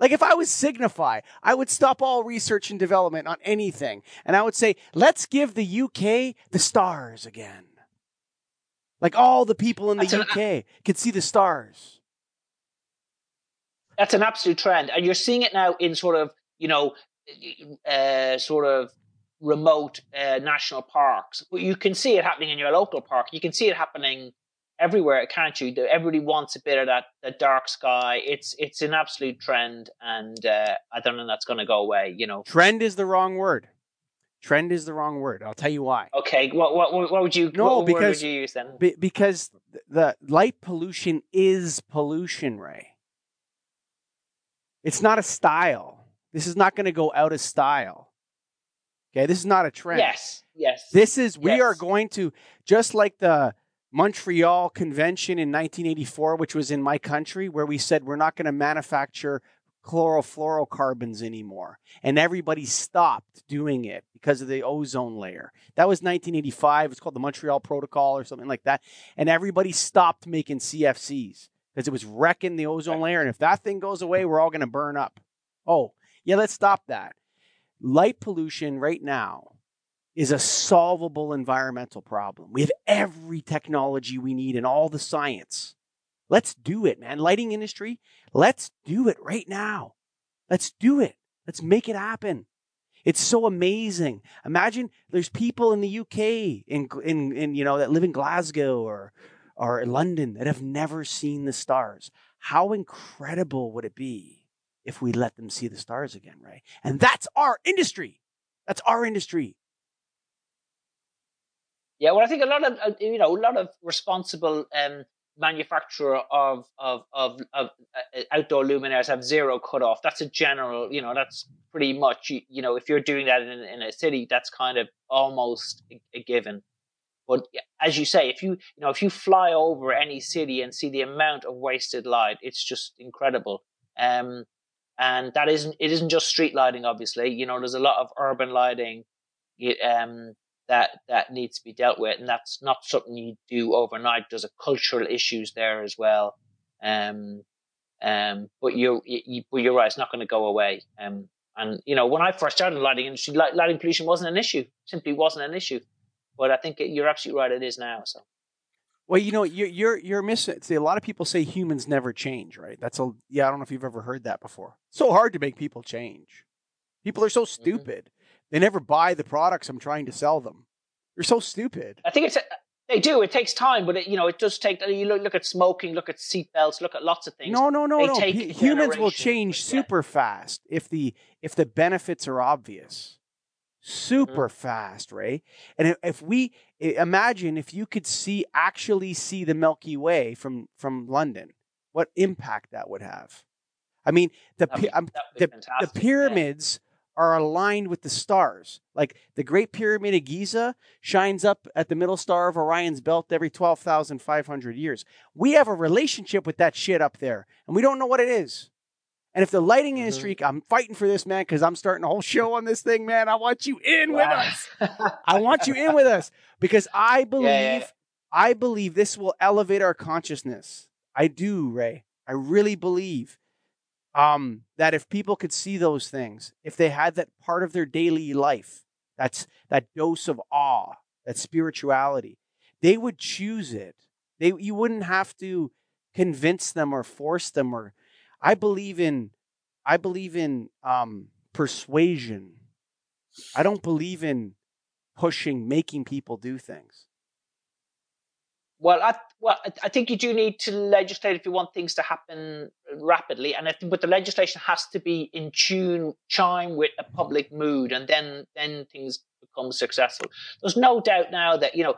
[SPEAKER 1] Like if I was Signify, I would stop all research and development on anything. And I would say, let's give the UK the stars again. Like all the people in the That's UK an, can see the stars.
[SPEAKER 3] That's an absolute trend. And you're seeing it now in sort of, you know, uh, sort of remote uh, national parks. But you can see it happening in your local park. You can see it happening everywhere, can't you? Everybody wants a bit of that, that dark sky. It's it's an absolute trend, and uh, I don't know that's going to go away. You know,
[SPEAKER 1] trend is the wrong word. Trend is the wrong word. I'll tell you why.
[SPEAKER 3] Okay, what what what would you
[SPEAKER 1] no
[SPEAKER 3] what
[SPEAKER 1] because
[SPEAKER 3] would you use then?
[SPEAKER 1] Be, because the light pollution is pollution, Ray. It's not a style. This is not going to go out of style. Okay, this is not a trend.
[SPEAKER 3] Yes, yes.
[SPEAKER 1] This is we
[SPEAKER 3] yes.
[SPEAKER 1] are going to just like the Montreal Convention in 1984, which was in my country, where we said we're not going to manufacture chlorofluorocarbons anymore. And everybody stopped doing it because of the ozone layer. That was 1985. It's called the Montreal Protocol or something like that. And everybody stopped making CFCs because it was wrecking the ozone layer. And if that thing goes away, we're all going to burn up. Oh, yeah, let's stop that. Light pollution right now is a solvable environmental problem. We have every technology we need and all the science. Let's do it, man. Lighting industry, let's do it right now. Let's do it. Let's make it happen. It's so amazing. Imagine there's people in the UK in in, in you know that live in Glasgow or or London that have never seen the stars. How incredible would it be if we let them see the stars again, right? And that's our industry. That's our industry.
[SPEAKER 3] Yeah, well, I think a lot of uh, you know a lot of responsible um, manufacturer of of of, of uh, outdoor luminaires have zero cutoff. That's a general, you know, that's pretty much you, you know if you're doing that in, in a city, that's kind of almost a, a given. But as you say, if you you know if you fly over any city and see the amount of wasted light, it's just incredible. Um, and that isn't it isn't just street lighting. Obviously, you know, there's a lot of urban lighting. It, um, that that needs to be dealt with, and that's not something you do overnight. There's a cultural issues there as well. Um, um, but you're you, but you're right. It's not going to go away. Um, and you know, when I first started the lighting industry, lighting pollution wasn't an issue. Simply wasn't an issue. But I think it, you're absolutely right. It is now. So.
[SPEAKER 1] Well, you know, you're you're you're missing. See, a lot of people say humans never change, right? That's a yeah. I don't know if you've ever heard that before. so hard to make people change. People are so mm-hmm. stupid. Mm-hmm. They never buy the products I'm trying to sell them. You're so stupid.
[SPEAKER 3] I think it's they do. It takes time, but it, you know it does take. You look, look at smoking, look at seatbelts, look at lots of things.
[SPEAKER 1] No, no, no, they no. H- humans will change super fast if the if the benefits are obvious. Super mm-hmm. fast, Ray. And if we imagine if you could see actually see the Milky Way from from London, what impact that would have. I mean, the be, um, the, the, pyramids are aligned with the stars. Like the Great Pyramid of Giza shines up at the middle star of Orion's belt every 12,500 years. We have a relationship with that shit up there, and we don't know what it is. And if the lighting mm-hmm. industry, I'm fighting for this, man, because I'm starting a whole show on this thing, man. I want you in wow. with us. I want you in with us because I believe, [laughs] yeah, yeah. I believe this will elevate our consciousness. I do, Ray. I really believe um, that if people could see those things, if they had that part of their daily life, that's that dose of awe, that spirituality, they would choose it. They you wouldn't have to convince them or force them or I believe in I believe in um, persuasion. I don't believe in pushing, making people do things.
[SPEAKER 3] Well, I, well, I think you do need to legislate if you want things to happen rapidly, and I think, but the legislation has to be in tune, chime with a public mood, and then then things become successful. There's no doubt now that you know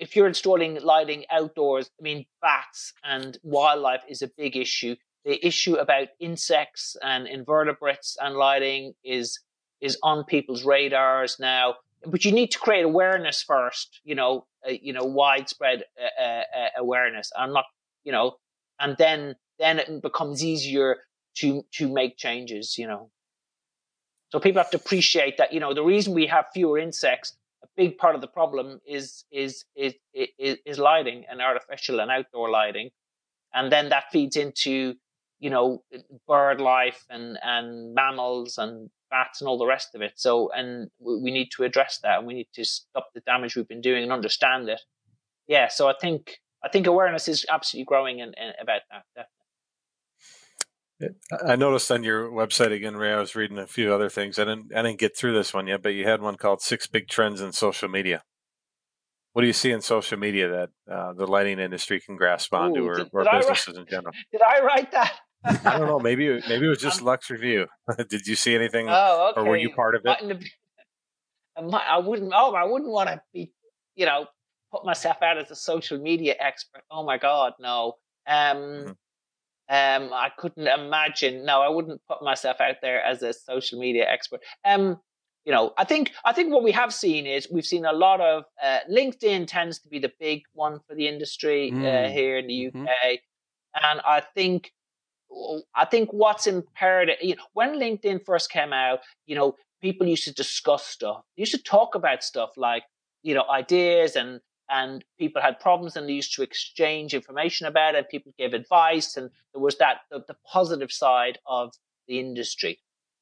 [SPEAKER 3] if you're installing lighting outdoors, I mean, bats and wildlife is a big issue. The issue about insects and invertebrates and lighting is is on people's radars now. But you need to create awareness first, you know, uh, you know, widespread uh, uh, uh awareness. I'm not, you know, and then then it becomes easier to to make changes, you know. So people have to appreciate that, you know, the reason we have fewer insects a big part of the problem is is is is, is lighting and artificial and outdoor lighting, and then that feeds into you know bird life and and mammals and bats and all the rest of it. So and we need to address that and we need to stop the damage we've been doing and understand it. Yeah, so I think I think awareness is absolutely growing in, in about that. Definitely.
[SPEAKER 2] I noticed on your website again, Ray. I was reading a few other things. I didn't. I didn't get through this one yet, but you had one called Six Big Trends in Social Media. What do you see in social media that uh, the lighting industry can grasp onto, Ooh, or, did, or did businesses
[SPEAKER 3] write,
[SPEAKER 2] in general? [laughs]
[SPEAKER 3] Did I write that?
[SPEAKER 2] I don't know. [laughs] Maybe maybe it was just Lux Review. [laughs] did you see anything, oh, okay. or were you part of it? [laughs]
[SPEAKER 3] I wouldn't. Oh, I wouldn't want to be. You know, put myself out as a social media expert. Oh my God, no. Um, mm-hmm. Um, I couldn't imagine. No, I wouldn't put myself out there as a social media expert. Um, you know, I think I think what we have seen is we've seen a lot of uh, LinkedIn tends to be the big one for the industry mm. uh, here in the UK, mm-hmm. and I think I think what's imperative. You know, when LinkedIn first came out, you know, people used to discuss stuff. They used to talk about stuff like you know ideas and and people had problems and they used to exchange information about it. People gave advice and there was that, the, the positive side of the industry.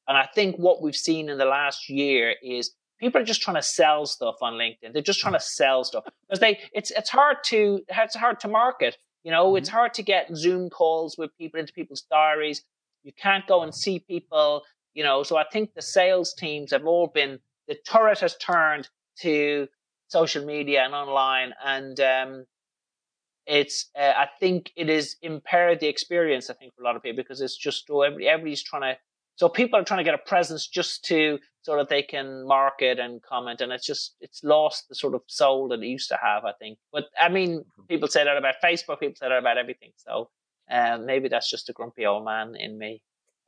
[SPEAKER 3] And I think what we've seen in the last year is people are just trying to sell stuff on LinkedIn. They're just trying to sell stuff because they, it's, it's hard to, it's hard to market. You know, mm-hmm. it's hard to get Zoom calls with people into people's diaries. You can't go and see people, you know, so I think the sales teams have all been, the turret has turned to social media and online, and um, it's uh, I think it is impaired the experience. I think for a lot of people because it's just oh, everybody, everybody's trying to. So people are trying to get a presence just to so that they can market and comment, and it's just it's lost the sort of soul that it used to have. I think, but I mean, mm-hmm. people say that about Facebook. People say that about everything. So um, maybe that's just a grumpy old man in me.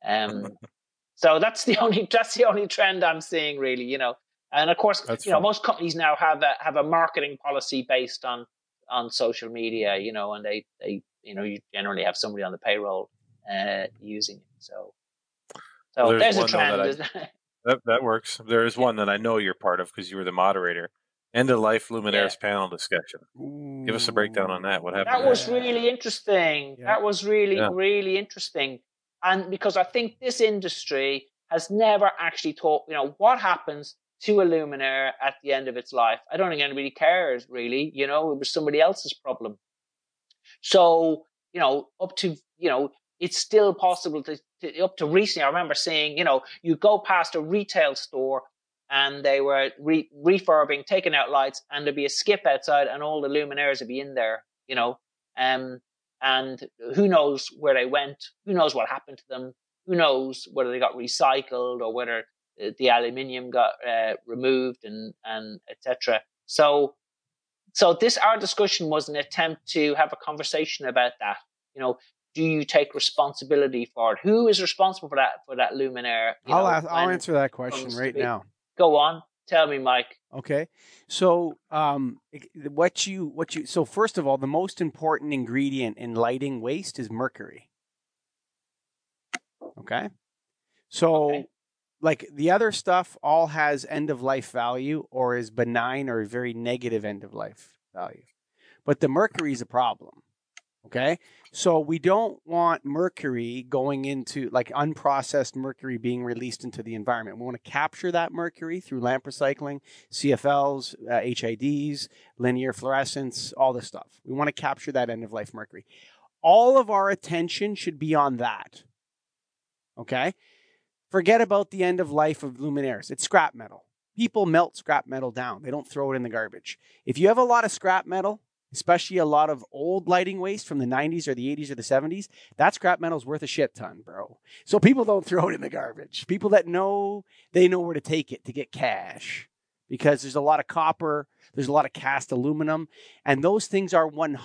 [SPEAKER 3] Um, [laughs] so that's the only that's the only trend I'm seeing, really. You know, and of course, That's you know, most companies now have a have a marketing policy based on on social media, you know, and they they you know you generally have somebody on the payroll uh, using it. So so well, there's, there's a trend.
[SPEAKER 2] That, I, [laughs] that, that works. There is one that I know you're part of because you were the moderator. End of life luminaires yeah. panel discussion. Ooh. Give us a breakdown on that. What happened?
[SPEAKER 3] That was really interesting. Yeah. That was really yeah. really interesting, and because I think this industry has never actually taught you know what happens to a luminaire at the end of its life. I don't think anybody cares really. You know, it was somebody else's problem. So, you know, up to, you know, it's still possible to, to up to recently. I remember seeing, you know, you go past a retail store and they were re- refurbing, taking out lights, and there'd be a skip outside, and all the luminaires would be in there, you know. Um, and who knows where they went? Who knows what happened to them? Who knows whether they got recycled or whether the aluminium got uh, removed and and etc. So so this our discussion was an attempt to have a conversation about that. You know, do you take responsibility for it? Who is responsible for that for that luminaire?
[SPEAKER 1] I'll know, ask, I'll answer that question right now.
[SPEAKER 3] Go on, tell me, Mike.
[SPEAKER 1] Okay, so um, what you what you so first of all, the most important ingredient in lighting waste is mercury. Okay, so okay like the other stuff all has end of life value or is benign or very negative end of life value. But the mercury is a problem. Okay. So we don't want mercury going into like unprocessed mercury being released into the environment. We want to capture that mercury through lamp recycling, CFLs, uh, HIDs, linear fluorescence, all this stuff. We want to capture that end of life mercury. All of our attention should be on that. Okay. Forget about the end of life of luminaires. It's scrap metal. People melt scrap metal down. They don't throw it in the garbage. If you have a lot of scrap metal especially a lot of old lighting waste from the 90s or the 80s or the 70s, that scrap metal's worth a shit ton, bro. So people don't [laughs] throw it in the garbage. People that know, they know where to take it to get cash because there's a lot of copper, there's a lot of cast aluminum, and those things are 100%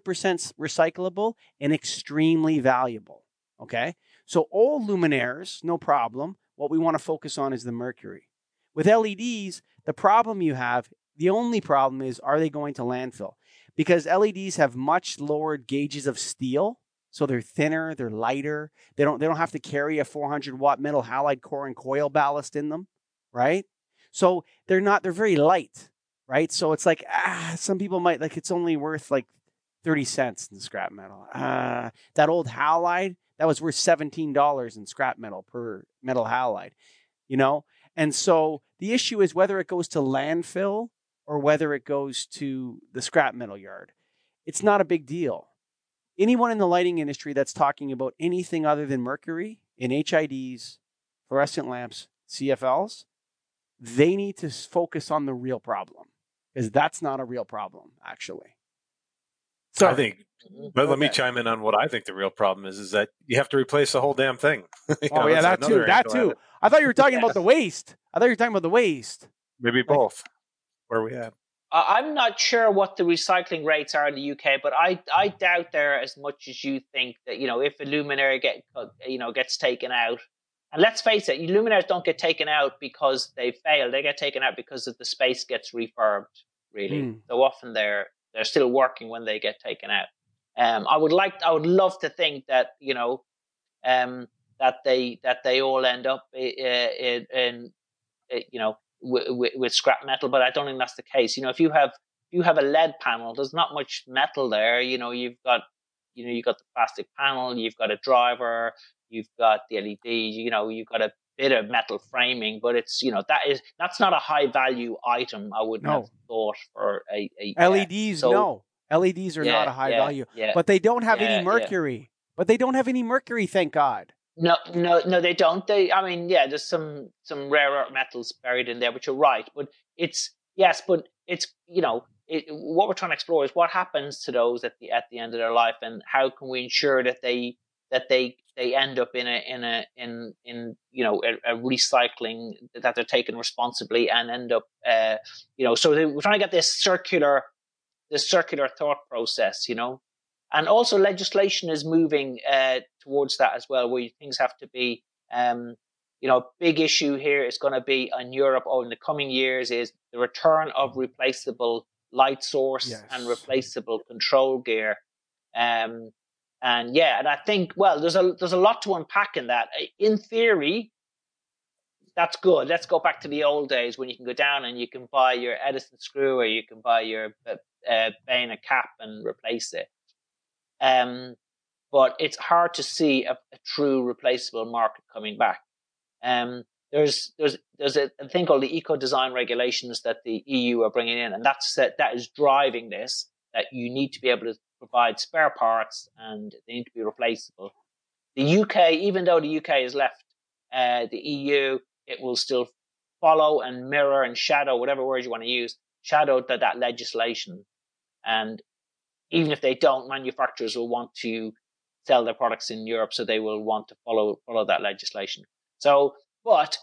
[SPEAKER 1] recyclable and extremely valuable. Okay? So old luminaires, no problem. What we want to focus on is the mercury. With LEDs, the problem you have, the only problem is are they going to landfill? Because LEDs have much lower gauges of steel, so they're thinner, they're lighter. They don't they don't have to carry a 400 watt metal halide core and coil ballast in them, right? So they're not they're very light, right? So it's like ah, some people might like it's only worth like 30 cents in scrap metal. Uh, that old halide that was worth $17 in scrap metal per metal halide, you know? And so the issue is whether it goes to landfill or whether it goes to the scrap metal yard. It's not a big deal. Anyone in the lighting industry that's talking about anything other than mercury in HIDs, fluorescent lamps, CFLs, they need to focus on the real problem because that's not a real problem, actually.
[SPEAKER 2] So I think, but let me chime in on what I think the real problem is: is that you have to replace the whole damn thing. [laughs]
[SPEAKER 1] oh know, yeah, that too. That too. I thought you were talking about [laughs] the waste. I thought you were talking about the waste.
[SPEAKER 2] Maybe both. Where we at?
[SPEAKER 3] I'm not sure what the recycling rates are in the UK, but I I doubt they're as much as you think. That you know, if a luminaire get you know gets taken out, and let's face it, luminaires don't get taken out because they fail. They get taken out because of the space gets refurbed. Really, mm. so often they're they're still working when they get taken out. Um, I would like, I would love to think that you know, um, that they that they all end up in, in, in you know with, with, scrap metal, but I don't think that's the case. You know, if you have you have a lead panel, there's not much metal there. You know, you've got you know you've got the plastic panel, you've got a driver, you've got the LED, you know, you've got a bit of metal framing, but it's you know that is that's not a high value item. I would no. have thought for a, a
[SPEAKER 1] LEDs. So, no, LEDs are yeah, not a high yeah, value, yeah, but they don't have any mercury. But they don't have any mercury, thank God.
[SPEAKER 3] No, no, no, they don't. They, I mean, yeah, there's some some rare earth metals buried in there, but you're right. But it's yes, but it's you know it, what we're trying to explore is what happens to those at the at the end of their life, and how can we ensure that they that they they end up in a in a in in you know a, a recycling that they're taken responsibly and end up uh, you know so they, we're trying to get this circular this circular thought process you know and also legislation is moving uh, towards that as well, where things have to be, um, you know, big issue here is going to be in Europe or in the coming years is the return of replaceable light source yes. and replaceable control gear. Um, and yeah, and I think well, there's a there's a lot to unpack in that. In theory, that's good. Let's go back to the old days when you can go down and you can buy your Edison screw or you can buy your uh, uh, Bena cap and replace it. Um, but it's hard to see a, a, true replaceable market coming back. Um, there's there's there's a, thing called the eco design regulations that the EU are bringing in, and that's that, that is driving this. That you need to be able to provide spare parts, and they need to be replaceable. The UK, even though the UK has left uh, the EU, it will still follow and mirror and shadow whatever word you want to use, shadow that that legislation. And even if they don't, manufacturers will want to sell their products in Europe, so they will want to follow follow that legislation. So, but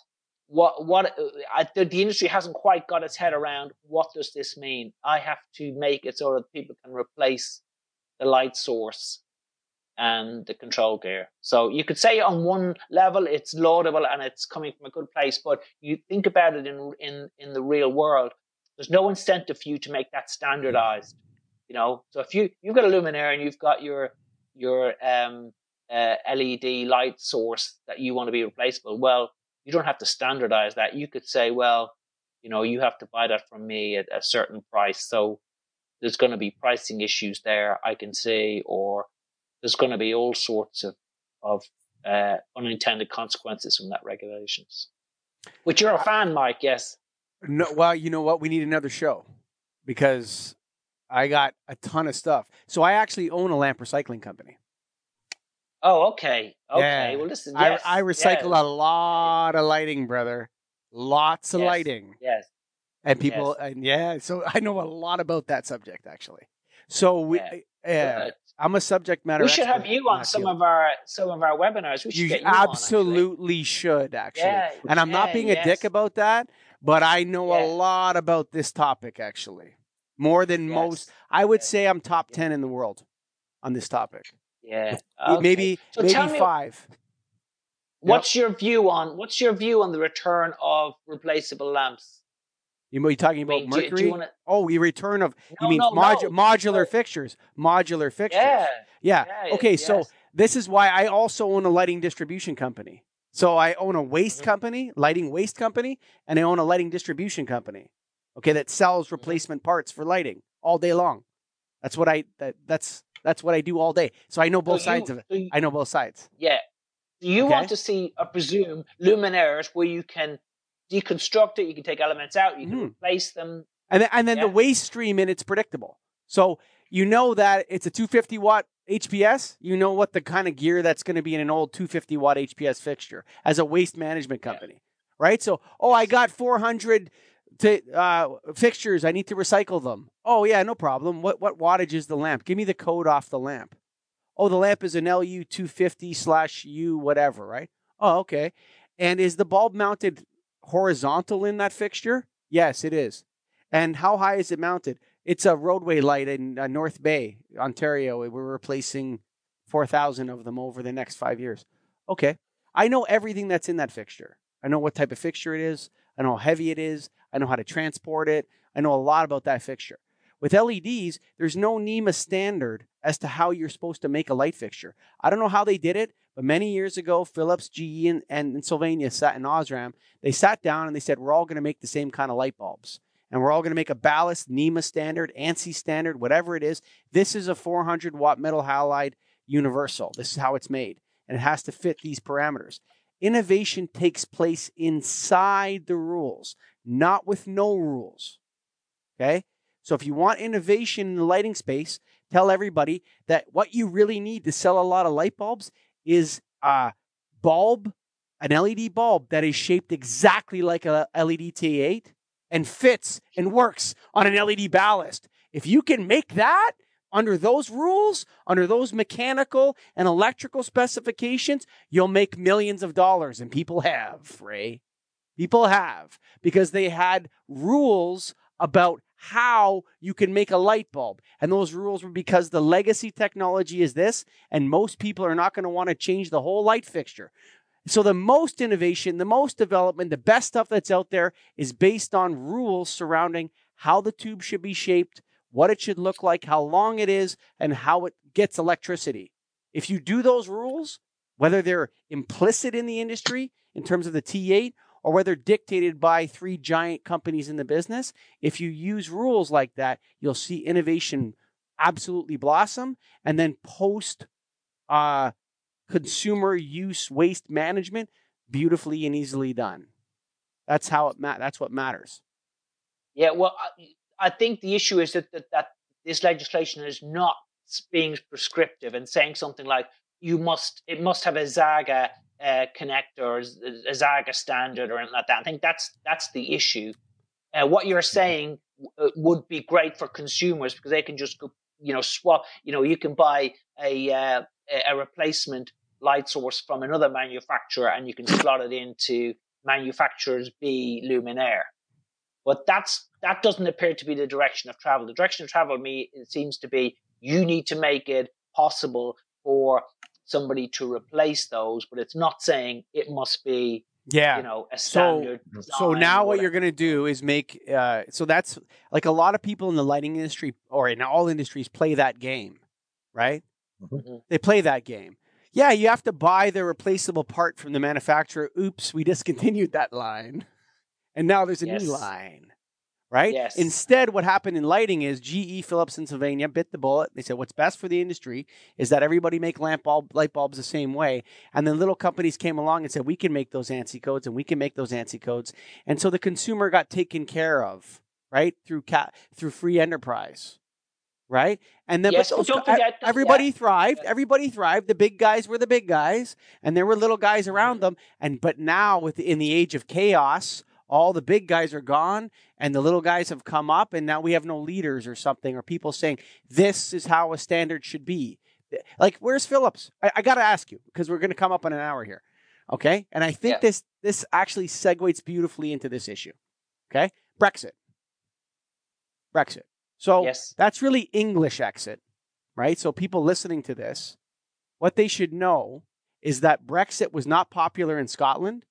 [SPEAKER 3] what what uh, I, the, the, industry hasn't quite got its head around what does this mean? I have to make it so that people can replace the light source and the control gear. So you could say on one level it's laudable and it's coming from a good place, but you think about it in in in the real world. There's no incentive for you to make that mm. standardized. You know, so if you you've got a luminaire and you've got your your um, uh, LED light source that you want to be replaceable, well, you don't have to standardize that. You could say, well, you know, you have to buy that from me at a certain price. So there's going to be pricing issues there, I can see, or there's going to be all sorts of of uh, unintended consequences from that regulations. Which you're a fan, Mike? Yes.
[SPEAKER 1] No, well, you know what? We need another show because I got a ton of stuff. So I actually own a lamp recycling company.
[SPEAKER 3] Oh, okay. Okay. Yeah. Well, listen. Yes,
[SPEAKER 1] I, I recycle a lot of lighting, brother. Lots of
[SPEAKER 3] yes.
[SPEAKER 1] lighting.
[SPEAKER 3] Yes.
[SPEAKER 1] And people, yes. and yeah, so I know a lot about that subject actually. So we,
[SPEAKER 3] Yeah. But
[SPEAKER 1] I'm a subject matter.
[SPEAKER 3] we should have you on some
[SPEAKER 1] field.
[SPEAKER 3] of our some of our webinars. We should
[SPEAKER 1] You
[SPEAKER 3] you on,
[SPEAKER 1] absolutely should, actually.
[SPEAKER 3] Yeah,
[SPEAKER 1] and I'm not
[SPEAKER 3] yeah,
[SPEAKER 1] being a dick about that, but I know
[SPEAKER 3] Yeah.
[SPEAKER 1] a lot about this topic, actually. More than
[SPEAKER 3] Yes.
[SPEAKER 1] most. I would say I'm top
[SPEAKER 3] Yeah.
[SPEAKER 1] 10 in the world on this topic.
[SPEAKER 3] Yeah.
[SPEAKER 1] Maybe
[SPEAKER 3] Okay.
[SPEAKER 1] maybe,
[SPEAKER 3] So
[SPEAKER 1] maybe
[SPEAKER 3] me-
[SPEAKER 1] five.
[SPEAKER 3] What's your view on what's your view on the return of replaceable lamps?
[SPEAKER 1] You you talking
[SPEAKER 3] I
[SPEAKER 1] about
[SPEAKER 3] mean, do, do
[SPEAKER 1] Mercury?
[SPEAKER 3] you want to?
[SPEAKER 1] oh, the return of
[SPEAKER 3] No,
[SPEAKER 1] you mean
[SPEAKER 3] no,
[SPEAKER 1] modu-
[SPEAKER 3] no.
[SPEAKER 1] modular fixtures. Modular fixtures.
[SPEAKER 3] Yeah.
[SPEAKER 1] Yeah.
[SPEAKER 3] yeah,
[SPEAKER 1] Okay,
[SPEAKER 3] yes.
[SPEAKER 1] so this is why I also own a lighting distribution company. So I own a waste
[SPEAKER 3] Mhm.
[SPEAKER 1] company, lighting waste company, and I own a lighting distribution company. Okay, that sells replacement parts for lighting all day long. That's what I that that's that's what I do all day. So I know both
[SPEAKER 3] So
[SPEAKER 1] sides
[SPEAKER 3] you-
[SPEAKER 1] of it.
[SPEAKER 3] so you-
[SPEAKER 1] I know both sides.
[SPEAKER 3] Yeah. Do you
[SPEAKER 1] Okay.
[SPEAKER 3] want to see, I presume, luminaires where you can deconstruct it, you can take elements out, you can
[SPEAKER 1] Mhm.
[SPEAKER 3] replace them.
[SPEAKER 1] And then, and then the waste stream in it's predictable. So you know that it's a 250 watt HPS. You know what the kind of gear that's going to be in an old 250 watt HPS fixture as a waste management
[SPEAKER 3] Yeah.
[SPEAKER 1] company, right? So, oh, I got 400 to, uh, fixtures. I need to recycle them. Oh yeah, no problem. What what wattage is the lamp? Give me the code off the lamp. Oh, the lamp is an LU 250 slash U whatever, right? Oh, okay. And is the bulb mounted horizontal in that fixture? Yes, it is. And how high is it mounted? It's a roadway light in uh, North Bay, Ontario. We're replacing 4,000 of them over the next five years. Okay. I know everything that's in that fixture. I know what type of fixture it is. I know how heavy it is. I know how to transport it. I know a lot about that fixture. With LEDs, there's no NEMA standard as to how you're supposed to make a light fixture. I don't know how they did it, but many years ago, Philips, GE, and, and, Sylvania sat in Osram. They sat down and they said, We're all going to make the same kind of light bulbs and we're all going to make a ballast NEMA standard, ANSI standard, whatever it is. This is a 400 watt metal halide universal. This is how it's made, and it has to fit these parameters. Innovation takes place inside the rules, not with no rules. Okay? So if you want innovation in the lighting space, tell everybody that what you really need to sell a lot of light bulbs is a bulb, an LED bulb that is shaped exactly like a LED T8 and fits and works on an LED ballast. If you can make that under those rules, under those mechanical and electrical specifications, you'll make millions of dollars. And people have, Ray. People have because they had rules about how you can make a light bulb. And those rules were because the legacy technology is this, and most people are not going to want to change the whole light fixture. So the most innovation, the most development, the best stuff that's out there is based on rules surrounding how the tube should be shaped, what it should look like, how long it is, and how it gets electricity. If you do those rules, whether they're implicit in the industry in terms of the T8 or whether dictated by three giant companies in the business, if you use rules like that, you'll see innovation absolutely blossom and then post uh, consumer use waste management beautifully and easily done. That's how it ma- that's what matters.
[SPEAKER 3] Yeah, well, I, think the issue is that, that that this legislation is not being prescriptive and saying something like you must it must have a Zhaga uh, connector, a Zhaga standard, or anything like that. I think that's that's the issue. Uh, what you're saying w- would be great for consumers because they can just go, you know, swap. You know, you can buy a uh, a replacement light source from another manufacturer and you can slot it into manufacturer's B luminaire. But that's that doesn't appear to be the direction of travel. The direction of travel, me, it seems to be you need to make it possible for somebody to replace those, but it's not saying it must be,
[SPEAKER 1] Yeah.
[SPEAKER 3] you know, a standard.
[SPEAKER 1] So
[SPEAKER 3] design
[SPEAKER 1] now what you're going to do is make uh, so that's like a lot of people in the lighting industry or in all industries play that game, right?
[SPEAKER 3] Mhm.
[SPEAKER 1] They play that game. Yeah, you have to buy the replaceable part from the manufacturer. Oops, we discontinued that line. And now there's a
[SPEAKER 3] Yes.
[SPEAKER 1] new line. Right?
[SPEAKER 3] Yes.
[SPEAKER 1] Instead, what happened in lighting is GE, Philips, and Sylvania bit the bullet. They said what's best for the industry is that everybody make lamp bulb light bulbs the same way. And then little companies came along and said we can make those ANSI codes and we can make those ANSI codes. And so the consumer got taken care of, right? Through cat through free enterprise. Right? And then
[SPEAKER 3] Yes,
[SPEAKER 1] but
[SPEAKER 3] forget-
[SPEAKER 1] everybody thrived.
[SPEAKER 3] Yeah.
[SPEAKER 1] Everybody thrived. The big guys were the big guys, and there were little guys around
[SPEAKER 3] Mhm.
[SPEAKER 1] them. And but now, with in the age of chaos, all the big guys are gone and the little guys have come up and now we have no leaders or something or people saying this is how a standard should be. Like where's phillips? I, I gotta ask you because we're gonna come up in an hour here okay? And i think
[SPEAKER 3] Yeah.
[SPEAKER 1] this this actually segues beautifully into this issue okay? Brexit. Brexit. So
[SPEAKER 3] Yes.
[SPEAKER 1] that's really english exit right? So people listening to this what they should know is that brexit was not popular in scotland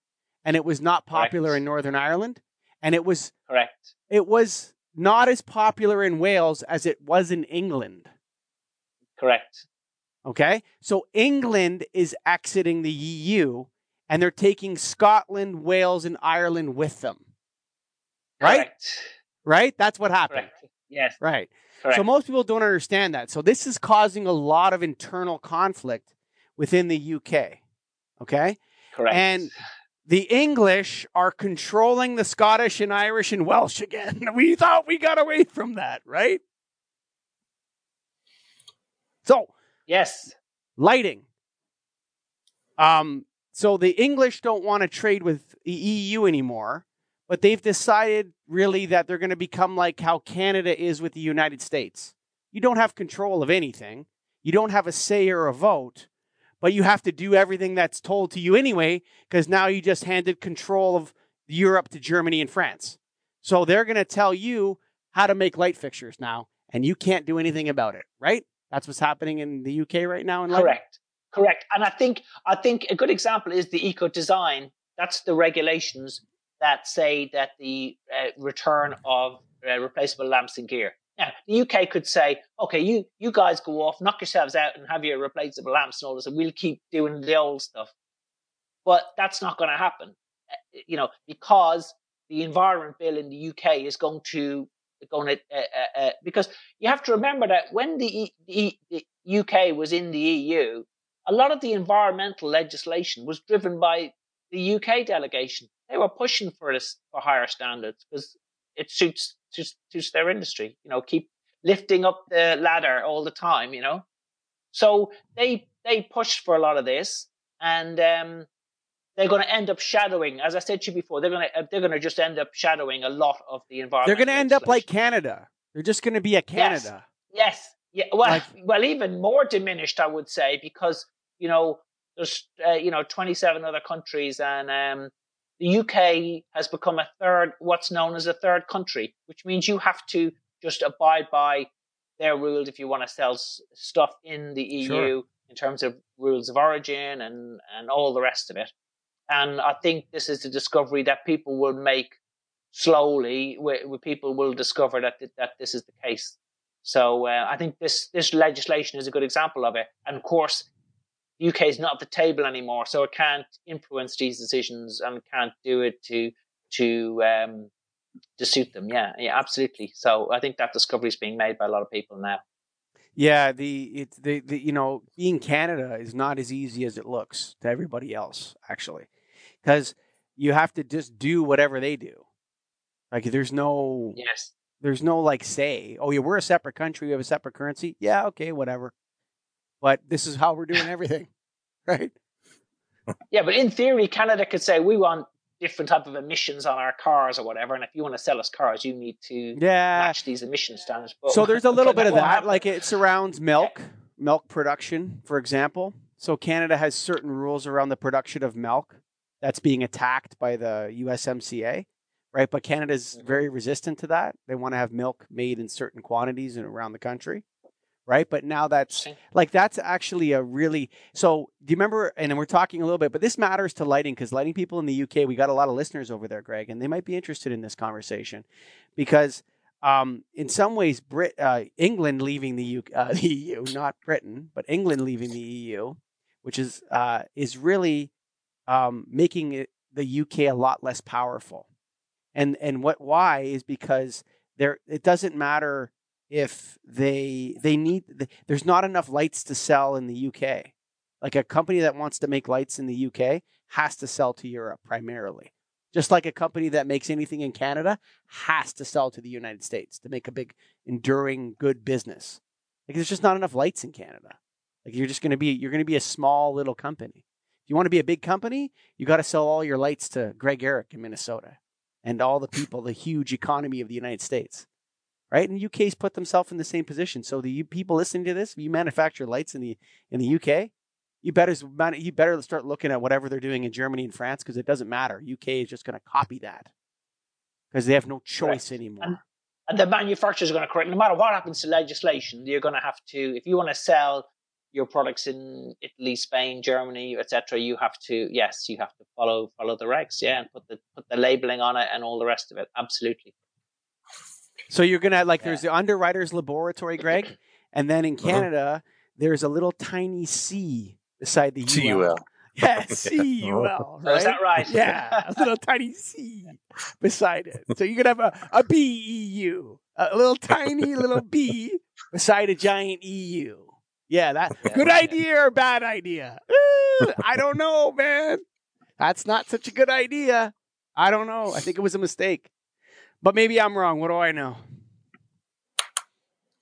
[SPEAKER 1] and it was not popular
[SPEAKER 3] Correct.
[SPEAKER 1] in northern ireland and it was
[SPEAKER 3] Correct.
[SPEAKER 1] it was not as popular in Wales as it was in England.
[SPEAKER 3] Correct.
[SPEAKER 1] Okay? So England is exiting the EU and they're taking Scotland, Wales, and Ireland with them. Right?
[SPEAKER 3] Correct.
[SPEAKER 1] Right? That's what happened.
[SPEAKER 3] Correct. Yes.
[SPEAKER 1] Right.
[SPEAKER 3] Correct.
[SPEAKER 1] So most people don't understand that. So this is causing a lot of internal conflict within the UK. Okay?
[SPEAKER 3] Correct.
[SPEAKER 1] and- The English are controlling the Scottish and Irish and Welsh again. [laughs] We thought we got away from that, right? So,
[SPEAKER 3] yes.
[SPEAKER 1] lighting. Um, so the English don't want to trade with the EU anymore, but they've decided really that they're going to become like how Canada is with the United States. You don't have control of anything. You don't have a say or a vote, but you have to do everything that's told to you anyway, because now you just handed control of Europe to Germany and France. So they're going to tell you how to make light fixtures now, and you can't do anything about it, right? That's what's happening in the UK right now in lighting.
[SPEAKER 3] Correct. Correct. And I think I think a good example is the eco design. That's the regulations that say that the uh, return of uh, replaceable lamps and gear. Now, the UK could say, okay, you you guys go off, knock yourselves out, and have your replaceable lamps and all this, and we'll keep doing the old stuff. But that's not going to happen, uh, you know, because the environment bill in the UK is going to going to uh, uh, because you have to remember that when the, the, the UK was in the EU, a lot of the environmental legislation was driven by the UK delegation. They were pushing for this for higher standards because it suits, suits suits their industry. You know, keep lifting up the ladder all the time. You know, so they they pushed for a lot of this, and um, they're going to end up shadowing. As I said to you before, they're going to they're going to just end up shadowing a lot of the environment.
[SPEAKER 1] They're going to end up like Canada. They're just going to be a Canada.
[SPEAKER 3] Yes. Yeah. Well,
[SPEAKER 1] Like- [laughs]
[SPEAKER 3] well, even more diminished, I would say, because you know there's uh, you know 27 other countries, and um, the UK has become a third, what's known as a third country, which means you have to just abide by their rules if you want to sell stuff in the EU
[SPEAKER 1] Sure.
[SPEAKER 3] in terms of rules of origin and and all the rest of it. And I think this is the discovery that people will make slowly, where, where people will discover that that this is the case. So uh, I think this this legislation is a good example of it. And of course, UK is not at the table anymore, so it can't influence these decisions and can't do it to to um, to suit them. Yeah, yeah, absolutely. So I think that discovery is being made by a lot of people now.
[SPEAKER 1] Yeah, the it's the, the you know being Canada is not as easy as it looks to everybody else actually, because you have to just do whatever they do. Like there's no
[SPEAKER 3] Yes.
[SPEAKER 1] there's no like say, oh yeah, we're a separate country, we have a separate currency. Yeah, okay, whatever. But this is how we're doing everything, [laughs] right?
[SPEAKER 3] Yeah, but in theory, Canada could say we want different type of emissions on our cars or whatever, and if you want to sell us cars, you need to
[SPEAKER 1] Yeah.
[SPEAKER 3] match these emission standards. But
[SPEAKER 1] So there's a [laughs] little bit of that.
[SPEAKER 3] happen.
[SPEAKER 1] Like it surrounds milk, milk production, for example. So Canada has certain rules around the production of milk that's being attacked by the USMCA, right? But Canada's
[SPEAKER 3] Mhm.
[SPEAKER 1] very resistant to that. They want to have milk made in certain quantities and around the country, right? But now that's like that's actually a really so do you remember and we're talking a little bit but this matters to lighting because lighting people in the uk we got a lot of listeners over there greg and they might be interested in this conversation because um, in some ways Brit, uh, england leaving the, U- uh, [laughs] the eu not britain but england leaving the eu which is uh, is really um, making it, the uk a lot less powerful and and what why is because there it doesn't matter if they they need there's not enough lights to sell in the UK. Like a company that wants to make lights in the UK has to sell to Europe primarily. Just like a company that makes anything in Canada has to sell to the United States to make a big enduring good business. Like there's just not enough lights in Canada. Like you're just going to be you're going to be a small little company. If you want to be a big company, you got to sell all your lights to Greg Eric in Minnesota. and all the people, the huge economy of the United States. Right? And the UK's put themselves in the same position. So the people listening to this, if you manufacture lights in the in the UK, you better you better start looking at whatever they're doing in Germany and France because it doesn't matter. UK is just going to copy that because they have no choice anymore.
[SPEAKER 3] And, and the manufacturers are going to correct. No matter what happens to legislation, you're going to have to if you want to sell your products in Italy, Spain, Germany, etc. You have to yes, you have to follow follow the regs, yeah, and put the put the labeling on it and all the rest of it. Absolutely.
[SPEAKER 1] So you're gonna like yeah. there's the underwriters laboratory, Greg, [clears throat] and then in uh-huh. Canada uh-huh. there's a little tiny C beside the
[SPEAKER 2] CUL. [laughs]
[SPEAKER 1] Yeah, C U L. [laughs]
[SPEAKER 3] Right? Is that right? [laughs]
[SPEAKER 1] Yeah, a little tiny C beside it. So you could have a, a B E U, a little tiny little B beside a giant E U. Yeah, that good idea or bad idea? I don't know, man. That's not such a good idea. I don't know. I think it was a mistake. But maybe I'm wrong. What do I know?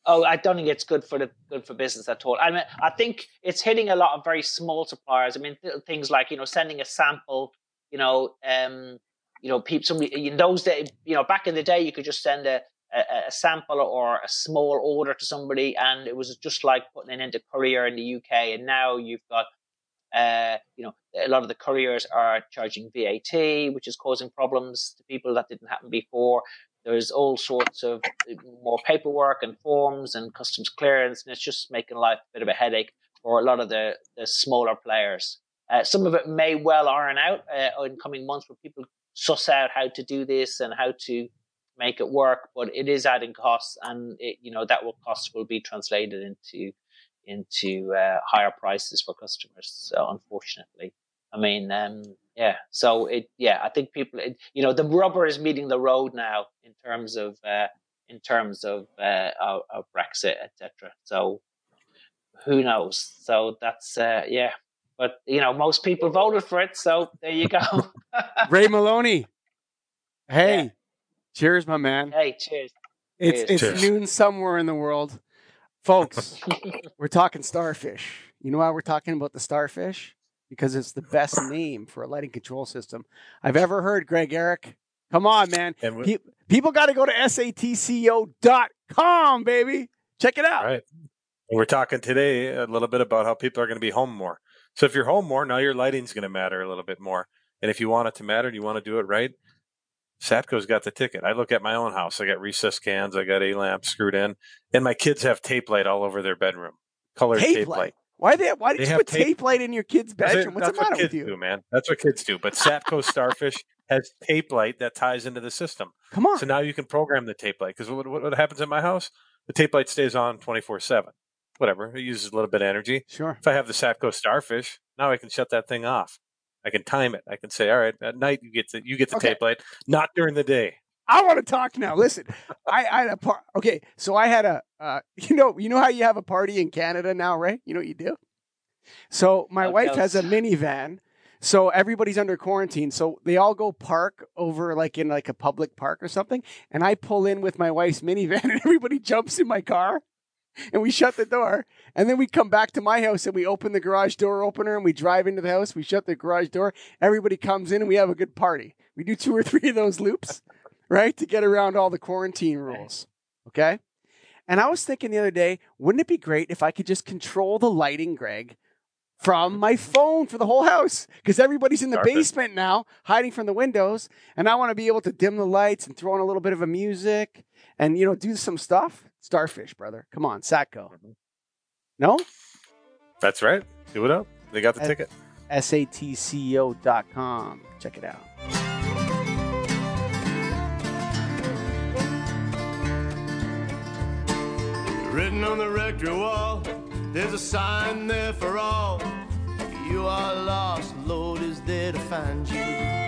[SPEAKER 3] Oh, I don't think it's good for the good for business at all. I mean, I think it's hitting a lot of very small suppliers. I mean, th- things like you know sending a sample. You know, um, you know, people. Somebody in those days, you know, back in the day, you could just send a, a, a sample or a small order to somebody, and it was just like putting it into courier in the UK. And now you've got uh, you know, a lot of the couriers are charging VAT, which is causing problems to people that didn't happen before. There's all sorts of uh, more paperwork and forms and customs clearance, and it's just making life a bit of a headache for a lot of the, the smaller players. Uh, some of it may well iron out uh, in coming months where people suss out how to do this and how to make it work, but it is adding costs, and it, you know that will cost will be translated into into uh, higher prices for customers. So unfortunately, I mean, um, yeah. So it, yeah, I think people, it, you know, the rubber is meeting the road now in terms of uh, in terms of, uh, of, of Brexit, etc. So who knows? So that's uh, yeah. But you know, most people voted for it, so there you go. [laughs]
[SPEAKER 1] Ray Molony, Hey, yeah. cheers, my man.
[SPEAKER 3] Hey, cheers.
[SPEAKER 1] It's cheers. it's cheers. noon somewhere in the world. Folks, [laughs] we're talking starfish. You know why we're talking about the starfish? Because it's the best name for a lighting control system I've ever heard, Greg Eric. Come on, man. Pe- people got to go to satco.com, baby. Check it out.
[SPEAKER 2] Right. We're talking today a little bit about how people are going to be home more. So if you're home more, now your lighting's going to matter a little bit more. And if you want it to matter and you want to do it right, Satco's got the ticket. I look at my own house. I got recessed cans. I got a lamp screwed in, and my kids have tape light all over their bedroom. Colored tape, tape light. light.
[SPEAKER 1] Why they? Why did they you put tape, tape, light in your kid's bedroom? What's the matter
[SPEAKER 2] what
[SPEAKER 1] with you,
[SPEAKER 2] do, man? That's what kids do. But [laughs] Satco Starfish has tape light that ties into the system.
[SPEAKER 1] Come on.
[SPEAKER 2] So now you can program the tape light because what, what, what happens at my house? The tape light stays on twenty four seven. Whatever. It uses a little bit of energy.
[SPEAKER 1] Sure.
[SPEAKER 2] If I have the Satco Starfish, now I can shut that thing off. I can time it. I can say, all right, at night you get the you get the okay. tape light, not during the day.
[SPEAKER 1] I want to talk now. Listen, I, I had a part. Okay, so I had a, uh, [laughs] you know, you know how you have a party in Canada now, right? You know what you do. So my okay. wife has a minivan. So everybody's under quarantine. So they all go park over like in like a public park or something. And I pull in with my wife's minivan [laughs] and everybody jumps in my car and we shut the door. And then we come back to my house and we open the garage door opener and we drive into the house. We shut the garage door. Everybody comes in and we have a good party. We do two or three of those loops [laughs] right? To get around all the quarantine rules. Okay. And I was thinking the other day, wouldn't it be great if I could just control the lighting, Greg, from my phone for the whole house? Because everybody's in the basement now, hiding from the windows, and I want to be able to dim the lights and throw in a little bit of a music and you know do some stuff. Starfish, brother, come on, Satco. Mm-hmm. No,
[SPEAKER 2] that's right. Do it up. They got the At ticket.
[SPEAKER 1] Satco.com. Check it out. Written on the rectory wall, there's a sign there for all. You are lost, Lord is there to find you.